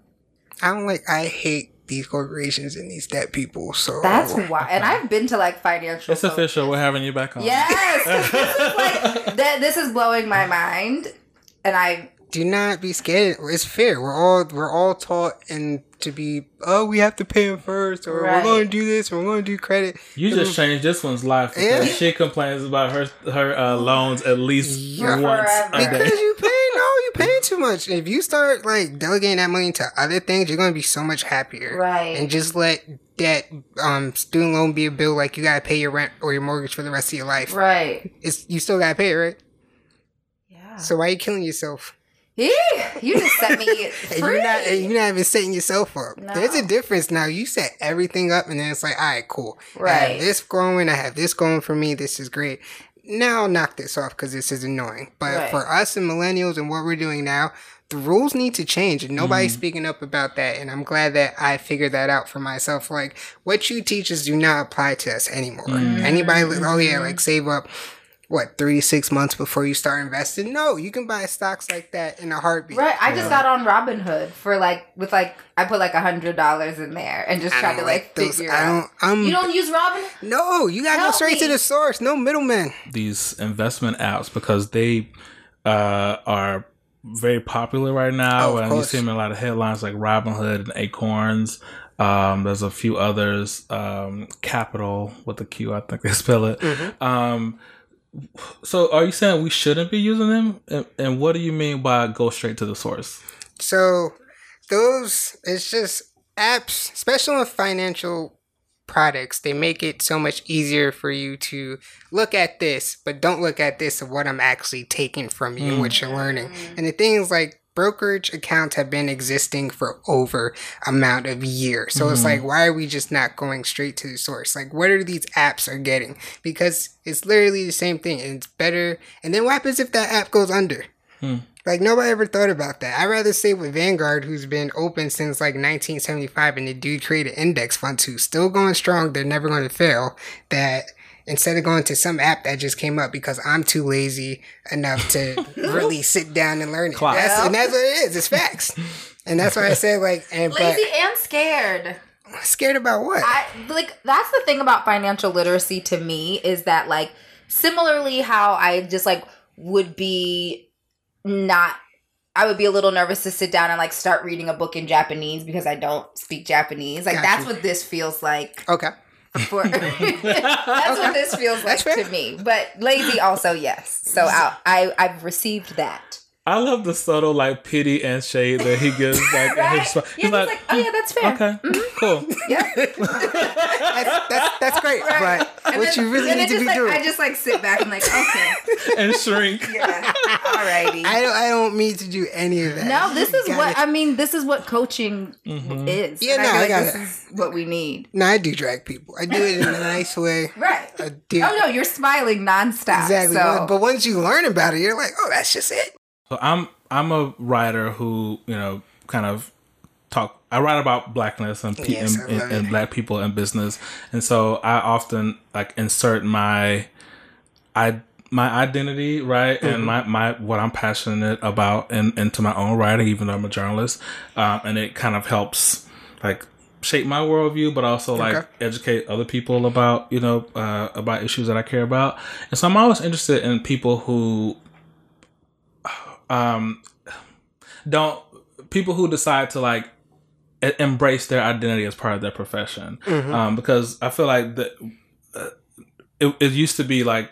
I don't like I hate these corporations and these debt people. So That's why. And I've been to like financial. It's fo- official. We're having you back on. Yes, this is [laughs] like that. This is blowing my mind, and I do not be scared. It's fair. We're all we're all taught and to be oh we have to pay him first or Right. we're going to do this or we're going to do credit. You just changed this one's life because Yeah. she complains about her her uh, loans at least Yeah. once Forever. a Because you pay no, you paying too much. If you start like delegating that money to other things, you're gonna be so much happier. Right. And just let debt, um, student loan be a bill like you gotta pay your rent or your mortgage for the rest of your life. right. It's you still gotta pay it, right? Yeah. So why are you killing yourself? Ew, you just set me [laughs] free. you're not, you're not even setting yourself up. No. There's a difference now. You set everything up, and then it's like, all right, cool. I Right. have this going. I have this going for me. This is great. Now I'll knock this off because this is annoying. But Right. for us and millennials and what we're doing now, the rules need to change and nobody's Mm-hmm. speaking up about that and i'm glad that i figured that out for myself like what you teach us do not apply to us anymore Mm-hmm. anybody oh yeah like save up what three to six months before you start investing no you can buy stocks like that in a heartbeat Right, I just got on Robinhood for like with like I put like a hundred dollars in there and just I tried to like those- figure I don't i'm You don't use Robinhood? no you gotta go Help straight to the source no middleman these investment apps because they uh, are very popular right now, Oh, of and you see them in a lot of headlines like Robinhood and Acorns. Um, there's a few others, um, Capital with a Q, I think they spell it. Mm-hmm. Um, so, are you saying we shouldn't be using them? And, and what do you mean by go straight to the source? So those it's just apps, especially with financial products, they make it so much easier for you to look at this, but don't look at this of what I'm actually taking from you, what hmm. you're learning. And the things like brokerage accounts have been existing for over amount of years. So it's mm-hmm. like why are we just not going straight to the source? Like what are these apps are getting? Because it's literally the same thing and it's better. And then what happens if that app goes under? Hmm. Like nobody ever thought about that. I'd rather stay with Vanguard, who's been open since like 1975, and the dude created index funds who's still going strong. They're never going to fail. That instead of going to some app that just came up because I'm too lazy enough to [laughs] really sit down and learn it. Class. That's, and that's what it is. It's facts. And that's why I said like, [laughs] and but Lazy and scared. scared about what? I like that's the thing about financial literacy to me is that like similarly how I just like would be not I would be a little nervous to sit down and like start reading a book in Japanese because I don't speak Japanese. Like Gotcha. that's what this feels like okay. For [laughs] That's what this feels like to me. But lazy also yes. So I I I've received that. I love the subtle like pity and shade that he gives. [laughs] Like, in Right? his, Yeah, he's he's like, like, oh yeah, that's fair. okay, mm-hmm. cool. Yeah. [laughs] That's, that's, that's great. Right. But And what then- you really need to be like, doing. I just like sit back and like, okay. [laughs] and shrink. Yeah. Alrighty. I don't, I don't mean to do any of that. No, this is You what gotta- I mean. This is what coaching mm-hmm. is. Yeah, And no, feel I like got this it. is what we need. No, I do drag people. I do it in a nice way. Right. I do. Oh no, you're smiling nonstop. Exactly. So But- But once you learn about it, you're like, oh, that's just it. So I'm I'm a writer who you know kind of talk. I write about blackness and, pe- Yes, and, and, and black people in business, and so I often like insert my I my identity right Mm-hmm. and my my what I'm passionate about in, into my own writing, even though I'm a journalist, um, and it kind of helps like shape my worldview, but also like Okay. educate other people about you know uh, about issues that I care about. And so I'm always interested in people who um don't people who decide to like embrace their identity as part of their profession. Um because i feel like the uh, it, it used to be like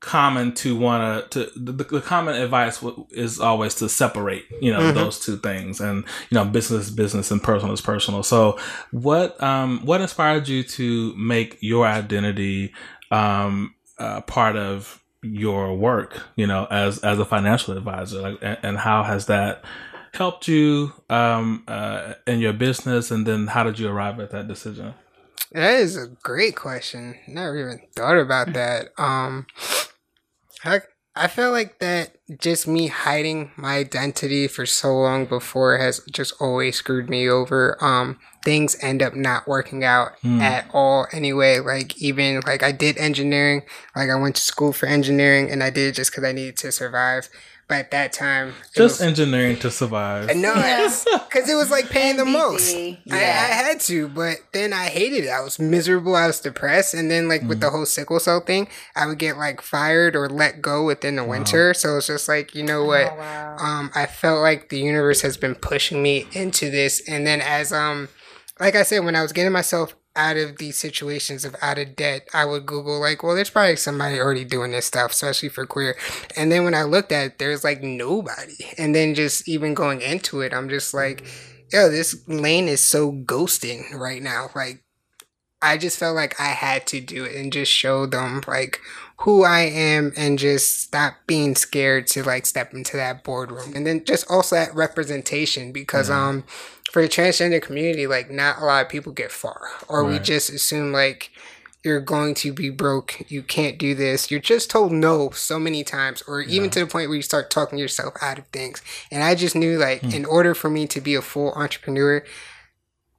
common to want to the, the common advice w- is always to separate you know those two things and you know business is business and personal is personal. So what um what inspired you to make your identity um uh, part of your work you know as as a financial advisor like and, and how has that helped you um uh in your business and then how did you arrive at that decision That is a great question. Never even thought about that. Um, I I feel like that just me hiding my identity for so long before has just always screwed me over. Um, things end up not working out at all anyway. Like even like I did engineering, like I went to school for engineering, and I did it just because I needed to survive. But at that time, just was- engineering to survive no, because [laughs] it was like paying the NBC, most. I, I had to, but then I hated it. I was miserable. I was depressed, and then like with the whole sickle cell thing, I would get like fired or let go within the winter. So it's just like you know what? wow. Um, I felt like the universe has been pushing me into this, and then as um, like I said, when I was getting myself out of these situations of out of debt, I would Google like, well, there's probably somebody already doing this stuff, especially for queer. And then when I looked at it, there's like nobody. And then just even going into it, I'm just like, yo, this lane is so ghosting right now. Like, I just felt like I had to do it and just show them like who I am and just stop being scared to like step into that boardroom. And then just also that representation because um for the transgender community, like not a lot of people get far. Or we just assume like you're going to be broke. You can't do this. You're just told no so many times, or even to the point where you start talking yourself out of things. And I just knew, like, hmm. in order for me to be a full entrepreneur,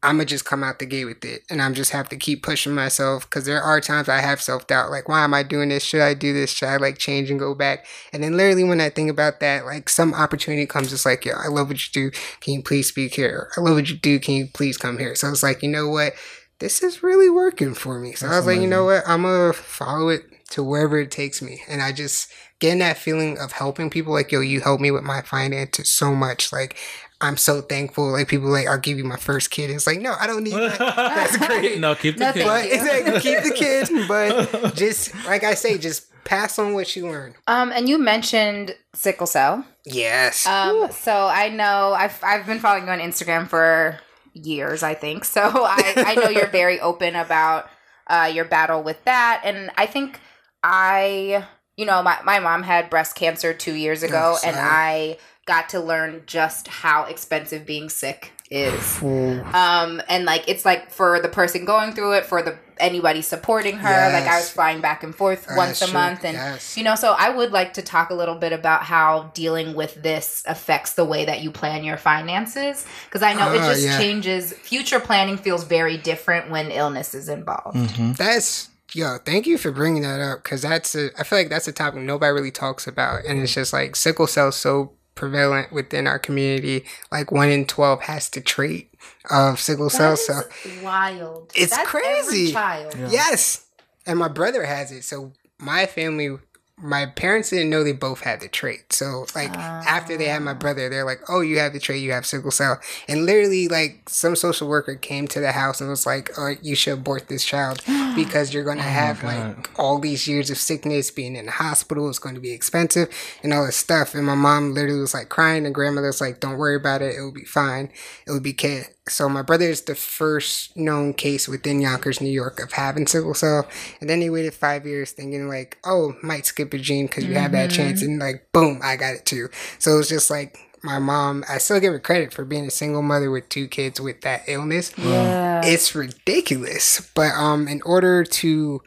I'm gonna just come out the gate with it, and I'm just have to keep pushing myself because there are times I have self doubt, like why am I doing this? Should I do this? Should I like change and go back? And then literally when I think about that, like some opportunity comes, it's like, yo, I love what you do. Can you please speak here? I love what you do. Can you please come here? So it's like, you know what? This is really working for me. So I was like, you know what? I'm gonna follow it to wherever it takes me, and I just getting that feeling of helping people. Like, yo, you helped me with my finances so much. Like. I'm so thankful. Like people like, I'll give you my first kid. It's like, no, I don't need that. [laughs] That's great. no, keep the No, kid. thank But exactly, keep the kid. But [laughs] just like I say, just pass on what you learn. Um, and you mentioned sickle cell. Yes. Um, so I know I've I've been following you on Instagram for years, I think. So I I know you're very [laughs] open about uh your battle with that, and I think I you know my my mom had breast cancer two years ago, Oh, and. I got to learn just how expensive being sick is. Um, and like it's like for the person going through it, for the anybody supporting her. Like I was flying back and forth That's once a true. month, and Yes. you know. So I would like to talk a little bit about how dealing with this affects the way that you plan your finances, because I know it Ah, just yeah. changes. Future planning feels very different when illness is involved. Mm-hmm. That's yo. Thank you for bringing that up because that's a. I feel like that's a topic nobody really talks about, and it's just like sickle cell so prevalent within our community. Like one in twelve has to trait of sickle cell. So wild. It's That's crazy. Every child. yes, and my brother has it. So my family. My parents didn't know they both had the trait. So like after they had my ah. brother, they're like, "Oh, you have the trait. You have sickle cell." And literally, like some social worker came to the house and was like, "Oh, you should abort this child [gasps] because you're gonna oh have like all these years of sickness, being in the hospital. It's going to be expensive and all this stuff." And my mom literally was like crying, and grandmother was like, "Don't worry about it. It will be fine. It will be okay." So my brother is the first known case within Yonkers, New York, of having sickle cell, and then he waited five years, thinking like, "Oh, might skip a gene because you have that chance," and like, boom, I got it too. So it's just like my mom. I still give her credit for being a single mother with two kids with that illness. Yeah. It's ridiculous, but um, in order to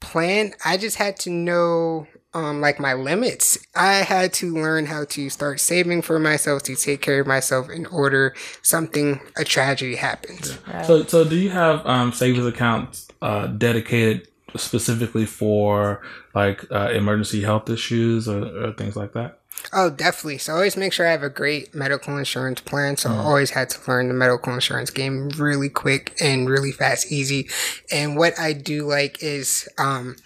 plan, I just had to know um like my limits. I had to learn how to start saving for myself to take care of myself in order something a tragedy happens. So, so do you have um, savings accounts uh, dedicated specifically for like uh, emergency health issues or, or things like that? Oh, definitely. So always make sure I have a great medical insurance plan. So I always had to learn the medical insurance game really quick and really fast, easy. And what I do like is um,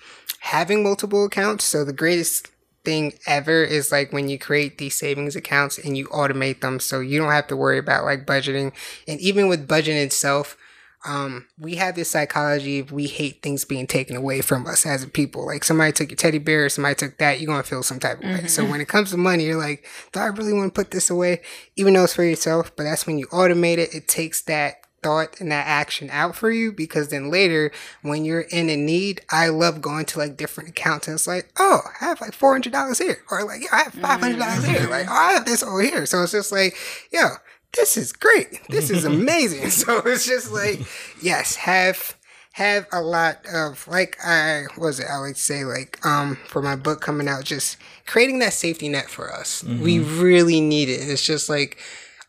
having multiple accounts. So the greatest thing ever is like when you create these savings accounts and you automate them so you don't have to worry about like budgeting. And even with budgeting itself, um, we have this psychology of we hate things being taken away from us as a people. Like somebody took your teddy bear, somebody took that, you're gonna feel some type of way. So when it comes to money, you're like, do I really want to put this away? Even though it's for yourself, but that's when you automate it, it takes that thought and that action out for you because then later when you're in a need, I love going to like different accounts and it's like, oh, I have like four hundred dollars here. Or like, yeah, I have five hundred dollars here. Like, oh, I have this over here. So it's just like, yo, this is great. This is amazing. [laughs] so it's just like, yes, have have a lot of like I was it I would say like um for my book coming out just creating that safety net for us. We really need it. It's just like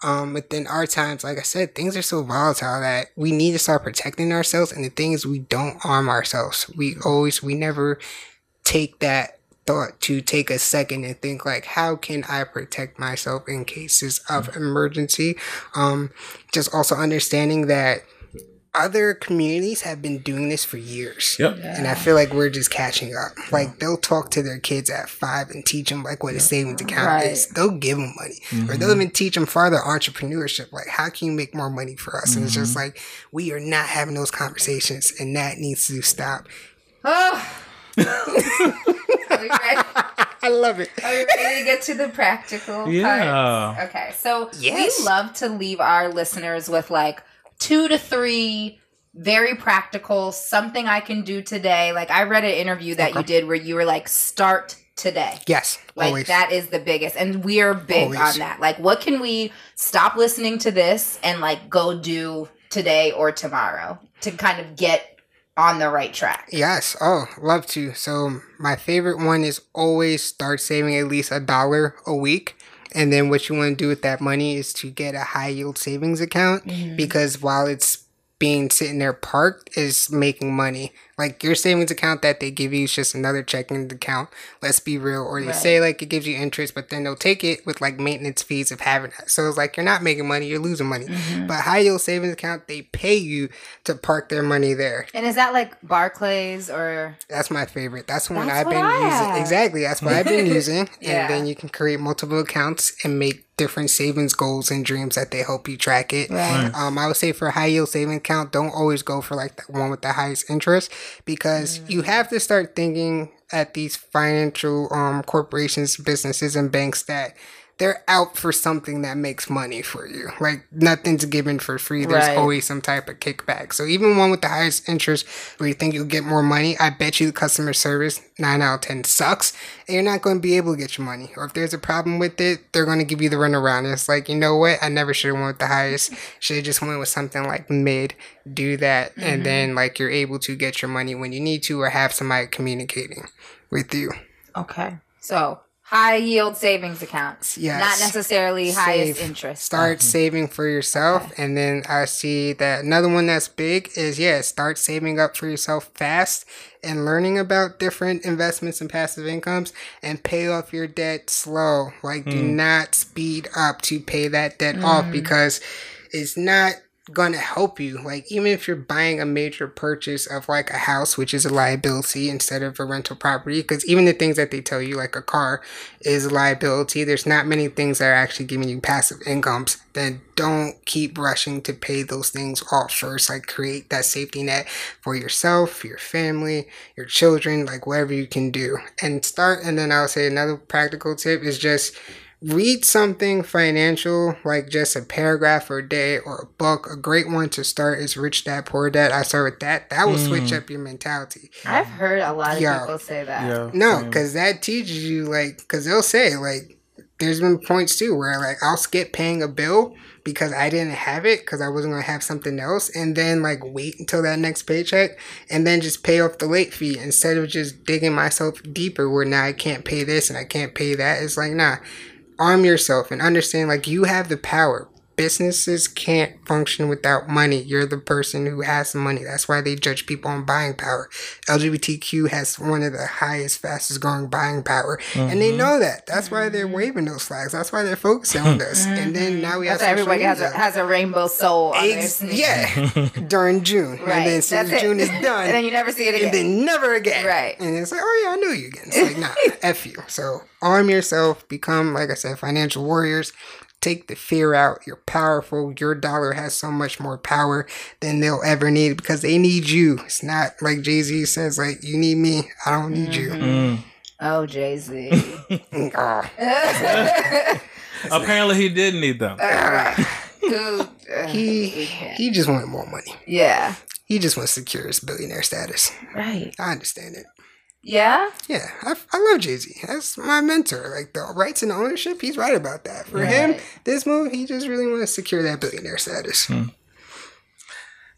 um within our times, like I said, things are so volatile that we need to start protecting ourselves and the thing is we don't arm ourselves. We always we never take that thought to take a second and think like how can i protect myself in cases of emergency um just also understanding that other communities have been doing this for years Yep. and i feel like we're just catching up like they'll talk to their kids at five and teach them like what a savings account Right. is they'll give them money or they'll mm-hmm. even teach them farther entrepreneurship like how can you make more money for us and it's just mm-hmm. like we are not having those conversations and that needs to stop Oh. Are we ready? i love it Are we ready to get to the practical Yeah. parts? Okay, so Yes. we love to leave our listeners with like two to three very practical something I can do today. Like I read an interview that you did where you were like, start today. yes Like always that is the biggest, and we are big Always. on that. Like, what can we stop listening to this and like go do today or tomorrow to kind of get on the right track. Yes. Oh, love to. So my favorite one is always start saving at least a dollar a week. And then what you want to do with that money is to get a high yield savings account mm-hmm. because while it's being sitting there parked is making money. Like your savings account that they give you is just another checking account. Let's be real. Or they Right. say like it gives you interest, but then they'll take it with like maintenance fees of having that. So it's like you're not making money, you're losing money. Mm-hmm. But high yield savings account, they pay you to park their money there. And is that like Barclays or That's my favorite. That's the one That's I've been I using. have. Exactly. That's what I've been [laughs] using. Yeah. And then you can create multiple accounts and make different savings goals and dreams that they help you track it. Right. Um, I would say for a high yield savings account, don't always go for like the one with the highest interest because Mm. you have to start thinking at these financial um, corporations, businesses, and banks that they're out for something that makes money for you. Like nothing's given for free. There's Right. always some type of kickback. So even one with the highest interest where you think you'll get more money, I bet you the customer service nine out of ten sucks and you're not going to be able to get your money. Or if there's a problem with it, they're going to give you the runaround. It's like, you know what? I never should have went with the highest. Should have just went with something like mid. Do that. And mm-hmm. then like you're able to get your money when you need to or have somebody communicating with you. okay. So high yield savings accounts. Yes. Not necessarily highest interest. Start mm-hmm. saving for yourself. And then I see that another one that's big is yeah, start saving up for yourself fast and learning about different investments and passive incomes and pay off your debt slow. Like do hmm. not speed up to pay that debt off mm-hmm. because it's not gonna help you. Like even if you're buying a major purchase of like a house, which is a liability instead of a rental property, because even the things that they tell you, like a car, is a liability. There's not many things that are actually giving you passive incomes. Then don't keep rushing to pay those things off first. Like create that safety net for yourself, your family, your children, like whatever you can do. And start and then I'll say another practical tip is just read something financial like just a paragraph or a day or a book a great one to start is rich dad poor dad i start with that that will switch mm. up your mentality I've heard a lot of Yeah. people say that. Yeah. no because that teaches you like because they'll say like there's been points too where like i'll skip paying a bill because i didn't have it because i wasn't going to have something else and then like wait until that next paycheck and then just pay off the late fee instead of just digging myself deeper where now i can't pay this and i can't pay that it's like nah arm yourself and understand like you have the power. Businesses can't function without money. You're the person who has the money. That's why they judge people on buying power. LGBTQ has one of the highest, fastest growing buying power. And they mm-hmm. know that. That's why they're mm-hmm. waving those flags. That's why they're focusing on this. And mm-hmm. then now we have That's why everybody has a has a rainbow soul on their Ex- yeah, [laughs] during June. Right. And then as soon That's as it. June is done, [laughs] and then you never see it again. and then never again. Right. And it's like, oh yeah, I knew you again. It's like, nah, [laughs] F you. So arm yourself, become, like I said, financial warriors. Take the fear out. You're powerful. Your dollar has so much more power than they'll ever need because they need you. It's not like Jay Z says, like, you need me. I don't need Mm. oh, Jay Z. you. [laughs] Apparently, he did need them. [laughs] Uh, he he just wanted more money. yeah. He just wants to secure his billionaire status. Right. I understand it. Yeah. Yeah, I, I love Jay Z. That's my mentor. Like the rights and ownership, he's right about that. For him, this move, he just really wants to secure that billionaire status. Hmm.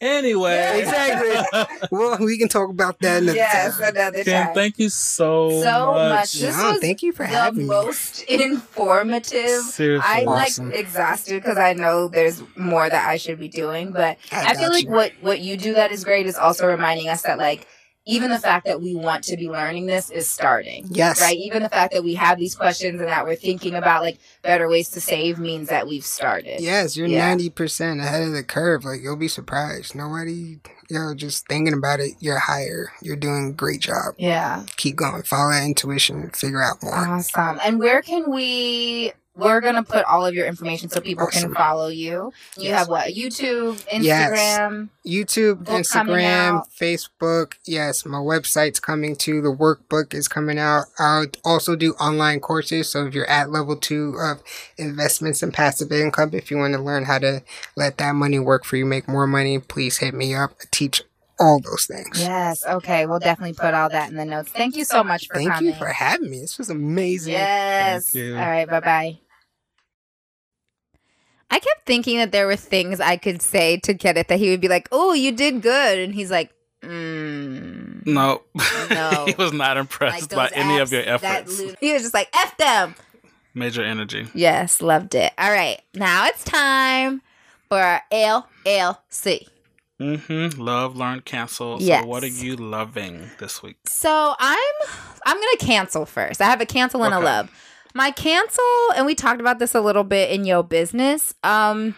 Anyway, Exactly. [laughs] well, we can talk about that another Yes. time. Another time. thank you so, so much. much. This No, was thank you for the having me. The most informative. Seriously. I'm Awesome. like exhausted because I know there's more that I should be doing, but I I, feel got like what what you do that is great is also reminding us that like even the mm-hmm. fact that we want to be learning this is starting. Yes. Right. Even the fact that we have these questions and that we're thinking about like better ways to save means that we've started. Yes, you're Yeah. ninety percent ahead of the curve. Like you'll be surprised. Nobody, you know, just thinking about it, you're higher. You're doing a great job. Yeah. Keep going. Follow that intuition. Figure out more. Awesome. And where can we? We're gonna put all of your information so people Awesome. can follow you. You Yes. have what? YouTube, Instagram, Yes. Instagram. YouTube, Instagram. Facebook. Yes, my website's coming too. The workbook is coming out. I'll also do online courses. So if you're at level two of investments and passive income, if you want to learn how to let that money work for you, make more money, please hit me up. I teach all those things. Yes. Okay. We'll definitely put all that in the notes. Thank you so much for Thank coming. you for having me. This was amazing. Yes. Thank you. All right. Bye bye. I kept thinking that there were things I could say to Kenneth that he would be like, "Oh, you did good," and he's like, Mm, No, No. [laughs] he was not impressed by those any of your efforts. lo- he was just like, F them. Major energy. Yes, loved it. All right, now it's time for our LLC. Mm-hmm. Love, learn, cancel. Yes. So, what are you loving this week? So I'm I'm gonna cancel first. I have a cancel and a love. My cancel, and we talked about this a little bit in Yo Business, um,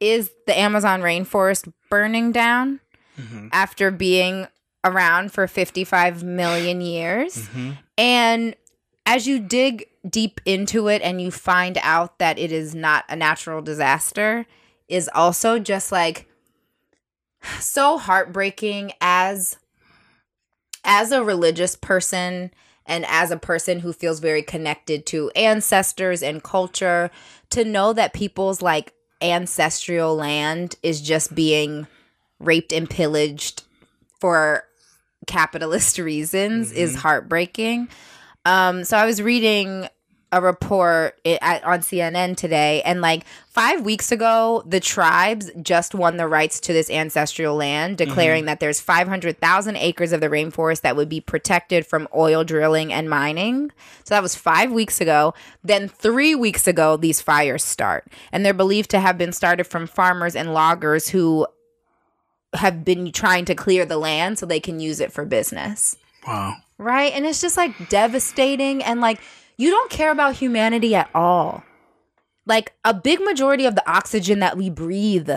is the Amazon rainforest burning down Mhm. after being around for 55 million years. Mm-hmm. And as you dig deep into it and you find out that it is not a natural disaster, is also just like so heartbreaking as as a religious person and as a person who feels very connected to ancestors and culture to know that people's like ancestral land is just being raped and pillaged for capitalist [laughs] reasons is heartbreaking. Um, so I was reading a report at, on CNN today, and like five weeks ago, the tribes just won the rights to this ancestral land, mm-hmm. declaring that there's 500,000 acres of the rainforest that would be protected from oil drilling and mining. So that was five weeks ago. Then three weeks ago, these fires start, and they're believed to have been started from farmers and loggers who have been trying to clear the land so they can use it for business. Wow. Right? And it's just like devastating and like you don't care about humanity at all. Like a big majority of the oxygen that we breathe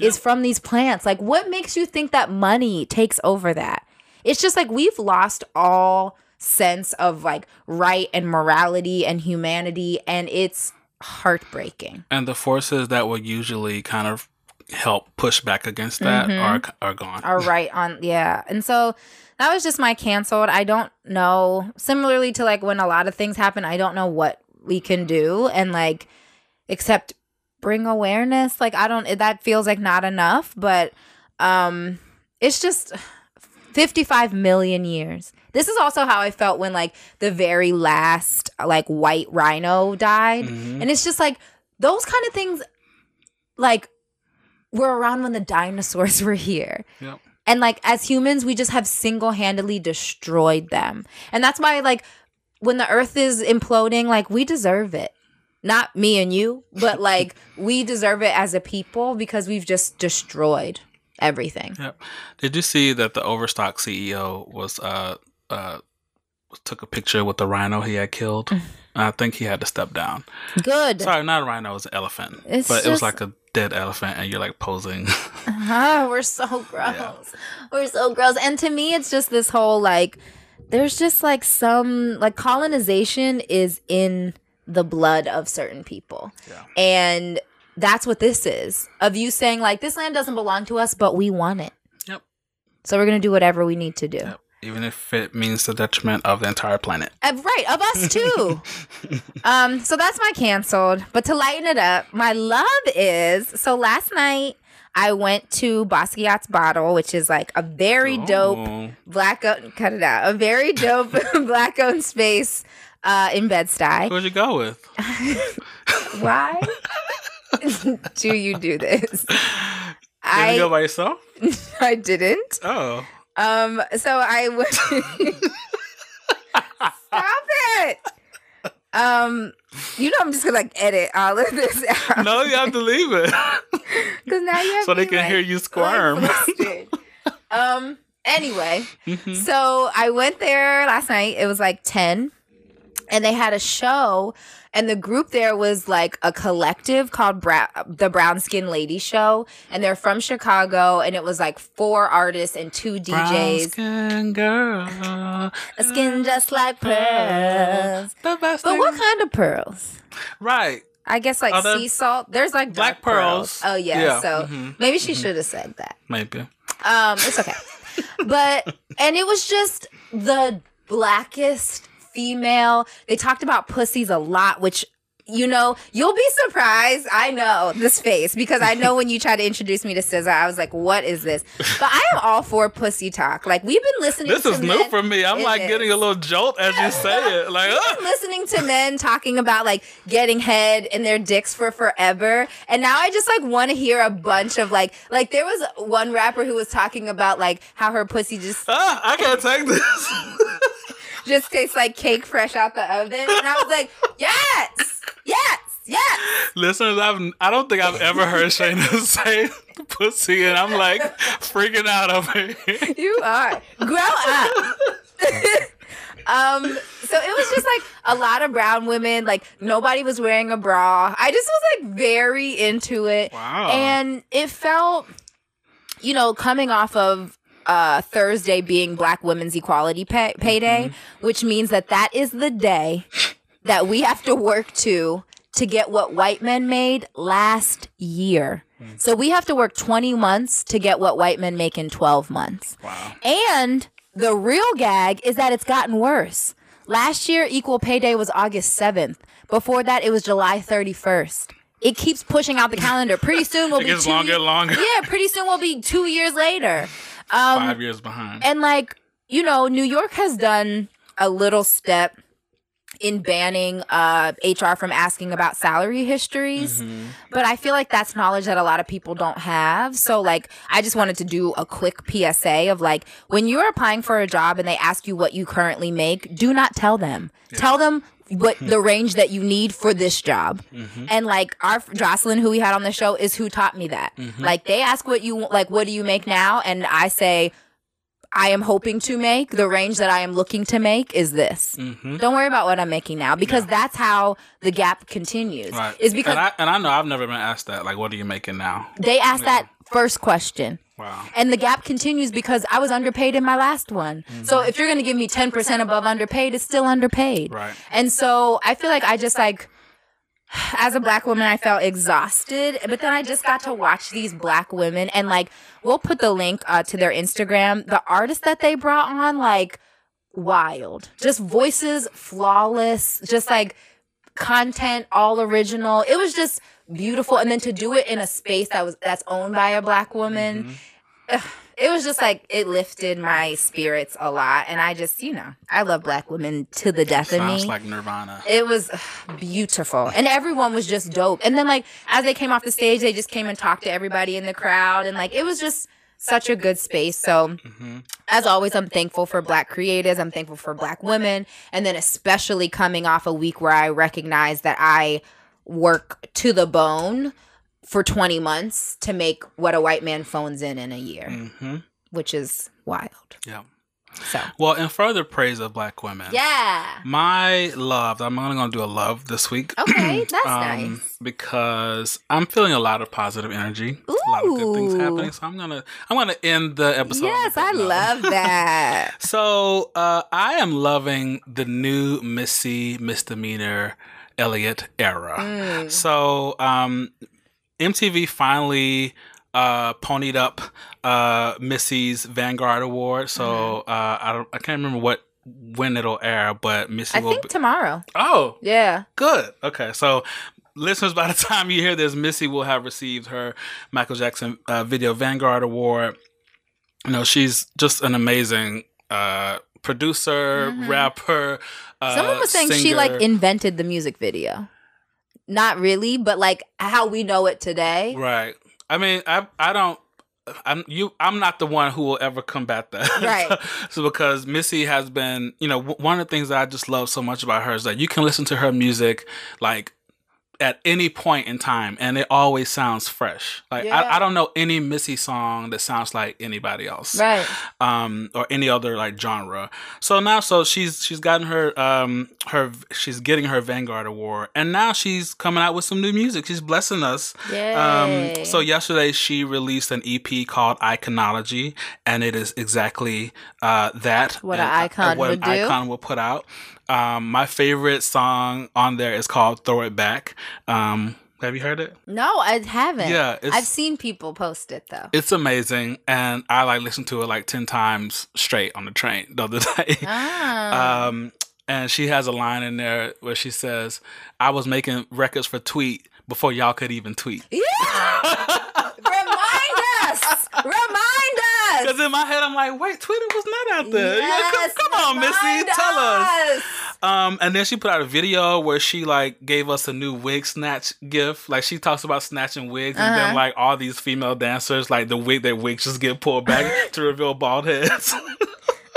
is from these plants. Like what makes you think that money takes over that? It's just like we've lost all sense of like right and morality and humanity and it's heartbreaking. And the forces that would usually kind of help push back against that are are gone. are right on yeah. And so that was just my canceled. I don't know. Similarly to like when a lot of things happen i don't know what we can do and like except bring awareness. Like i don't that feels like not enough but um it's just 55 million years. This is also how i felt when like the very last like white rhino died. Mhm. and it's just like those kind of things like were around when the dinosaurs [laughs] were here Yep. and like as humans we just have single-handedly destroyed them and that's why like when the earth is imploding like we deserve it not me and you but [laughs] like we deserve it as a people because we've just destroyed everything Yep. Did you see that the Overstock CEO was uh uh took a picture with the rhino he had killed? I think he had to step down. good Sorry, not a rhino, it was an elephant. It's but it was like a dead elephant and you're like posing. Ah, [laughs] we're so gross. We're so gross. And to me, it's just this whole like, there's just like some like colonization is in the blood of certain people. Yeah. And that's what this is of you saying, like, this land doesn't belong to us, but we want it. Yep. So we're going to do whatever we need to do. Yep. Even if it means the detriment of the entire planet. Uh, right, of us too. [laughs] um, so that's my canceled. But to lighten it up, my love is so last night I went to Basquiat's Bottle, which is like a very dope Oh. black owned cut it out, a very dope [laughs] [laughs] black owned space uh in Bed-Stuy. Who'd you go with? Why do you do this? Did you go I by yourself? I didn't. Oh. Um so I would Stop it. Um you know I'm just gonna like edit all of this out. No, you have to leave it. Because now you have so they can like, hear you squirm. like, um. Anyway, Mhm. so I went there last night. It was like ten, and they had a show. And the group there was like a collective called Bra- the Brown Skin Lady Show, and they're from Chicago. And it was like four artists and two djs Brown skin girl. A skin just like pearls. The best But thing. what kind of pearls? Right. I guess like Are there sea salt. There's like black pearls. pearls? Oh yeah. Yeah, So mhm, maybe she should have said that. Maybe. Um, it's okay. [laughs] but and it was just the blackest female. They talked about pussies a lot, which you know, you'll be surprised. I know this face because I know when you tried to introduce me to SZA, I was like, "What is this?" But I am all for pussy talk. Like we've been listening. This to is new for me. I'm It like is. getting a little jolt as you say [laughs] it. Like, uh, listening to men talking about like getting head in their dicks for forever, and now I just like want to hear a bunch of like like there was one rapper who was talking about like how her pussy just ah, I can't take this. [laughs] just tastes like cake fresh out the oven, and I was like, yes, yes, yes. Listeners, I've I don't think I've ever heard Shayna [laughs] say pussy, and I'm like freaking out over here. You are grow up. [laughs] Um, so it was just like a lot of brown women, like nobody was wearing a bra. I just was like very into it. Wow. And it felt, you know, coming off of uh, Thursday being Black Women's Equality pay- Payday, which means that that is the day that we have to work to to get what white men made last year. So we have to work 20 months to get what white men make in 12 months. Wow. And the real gag is that it's gotten worse. Last year, Equal Pay Day was August 7th. Before that, it was July 31st. It keeps pushing out the calendar. Pretty soon we'll [laughs] It be gets longer ye- and longer. Yeah, pretty soon we'll be two years later. Um, Five years behind. and like, you know, New York has done a little step in banning uh, HR from asking about salary histories. Mm-hmm. But I feel like that's knowledge that a lot of people don't have. So, like, I just wanted to do a quick PSA of like, when you're applying for a job and they ask you what you currently make, do not tell them. Tell them what [laughs] the range that you need for this job. Mm-hmm. And like our Jocelyn, who we had on the show, is who taught me that. Mm-hmm. Like, they ask what you like, what do you make now? And I say, I am hoping to make, the range that I am looking to make is this. Mm-hmm. Don't worry about what I'm making now because that's how the gap continues. Right. Is because and I, and I know I've never been asked that. Like, what are you making now? they ask that first question. Wow. And the gap continues because I was underpaid in my last one. So if you're going to give me 10% above underpaid, it's still underpaid. Right. And so I feel like I just like, [sighs] as a black woman, I felt exhausted. But then I just got to watch these black women and like, we'll put the link uh, to their Instagram. The artists that they brought on, like, wild. Just voices flawless, just like content all original. It was just beautiful. And then to do it in a space that was that's owned by a black woman. Mm-hmm. ugh, It was just like it lifted my spirits a lot, and I just, you know, I love black women to the death of Sounds me. like Nirvana. It was ugh, beautiful. And everyone was just dope. And then like as they came off the stage, they just came and talked to everybody in the crowd and like it was just such a good space. So as always, I'm thankful for black creatives. I'm thankful for black women. And then especially coming off a week where I recognize that I work to the bone for 20 months to make what a white man phones in in a year, hmm which is wild. Yeah. So, Well, in further praise of black women, yeah. my love, I'm only going to do a love this week. Okay, that's [clears throat] Um, nice. Because I'm feeling a lot of positive energy, a lot of good things happening. So I'm gonna I'm gonna end the episode. Yes, I note. love [laughs] that. So uh, I am loving the new Missy misdemeanor Elliott era. Mm. So um, MTV finally uh, ponied up uh, Missy's Vanguard Award. So Mm-hmm. uh, I don't I can't remember what when it'll air, but Missy I will. think be- tomorrow. oh, Yeah. Good. Okay. So, listeners, by the [laughs] time you hear this, Missy will have received her Michael Jackson uh, Video Vanguard Award. You know, she's just an amazing uh, producer, rapper. Uh, Mm-hmm. Someone was saying she like invented the music video. Not really, but like how we know it today. right. I mean, I I don't. I'm you. I'm not the one who will ever combat that. [laughs] Right. so because Missy has been, you know, w- one of the things that I just love so much about her is that you can listen to her music like at any point in time and it always sounds fresh. Like Yeah. I, I don't know any Missy song that sounds like anybody else. Right. Um or any other like genre. So now so she's she's gotten her um her she's getting her Vanguard award and now she's coming out with some new music. She's blessing us. Yay. Um so yesterday she released an EP called Iconology and it is exactly uh that What and, an uh, icon what would an do. icon will put out. Um, my favorite song on there is called "Throw It Back." Um, have you heard it? No, I haven't. Yeah, it's- I've seen people post it though. It's amazing, and I like listened to it like ten times straight on the train the other [laughs] day. Ah. Um, and she has a line in there where she says, "I was making records for Tweet before y'all could even tweet." Yeah. Remind us. Remind us. Because in my head, I'm like, wait, Twitter was not out there. Yeah, Yes, come, come on, Missy, remind tell us. Um, and then she put out a video where she like gave us a new wig snatch gift. Like she talks about snatching wigs, and Uh-huh. then like all these female dancers, like the wig their wigs just get pulled back [laughs] to reveal bald heads. [laughs]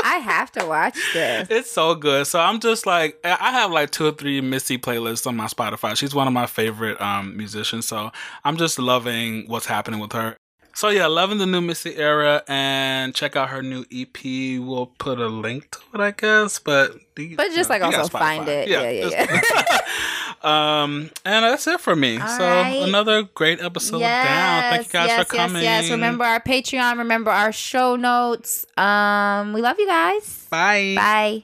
I have to watch this. it's so good. So I'm just like, I I have like two or three Missy playlists on my Spotify. She's one of my favorite um musicians. So I'm just loving what's happening with her. So yeah, loving the new Missy era and check out her new EP. We'll put a link to it, I guess. But you- But just you like know, you also find it. Yeah, yeah, just- [laughs] um, and that's it for me. All so right. another great episode down. Thank you guys yes, for coming. Yes, yes. Remember our Patreon. Remember our show notes. Um, we love you guys. Bye. Bye.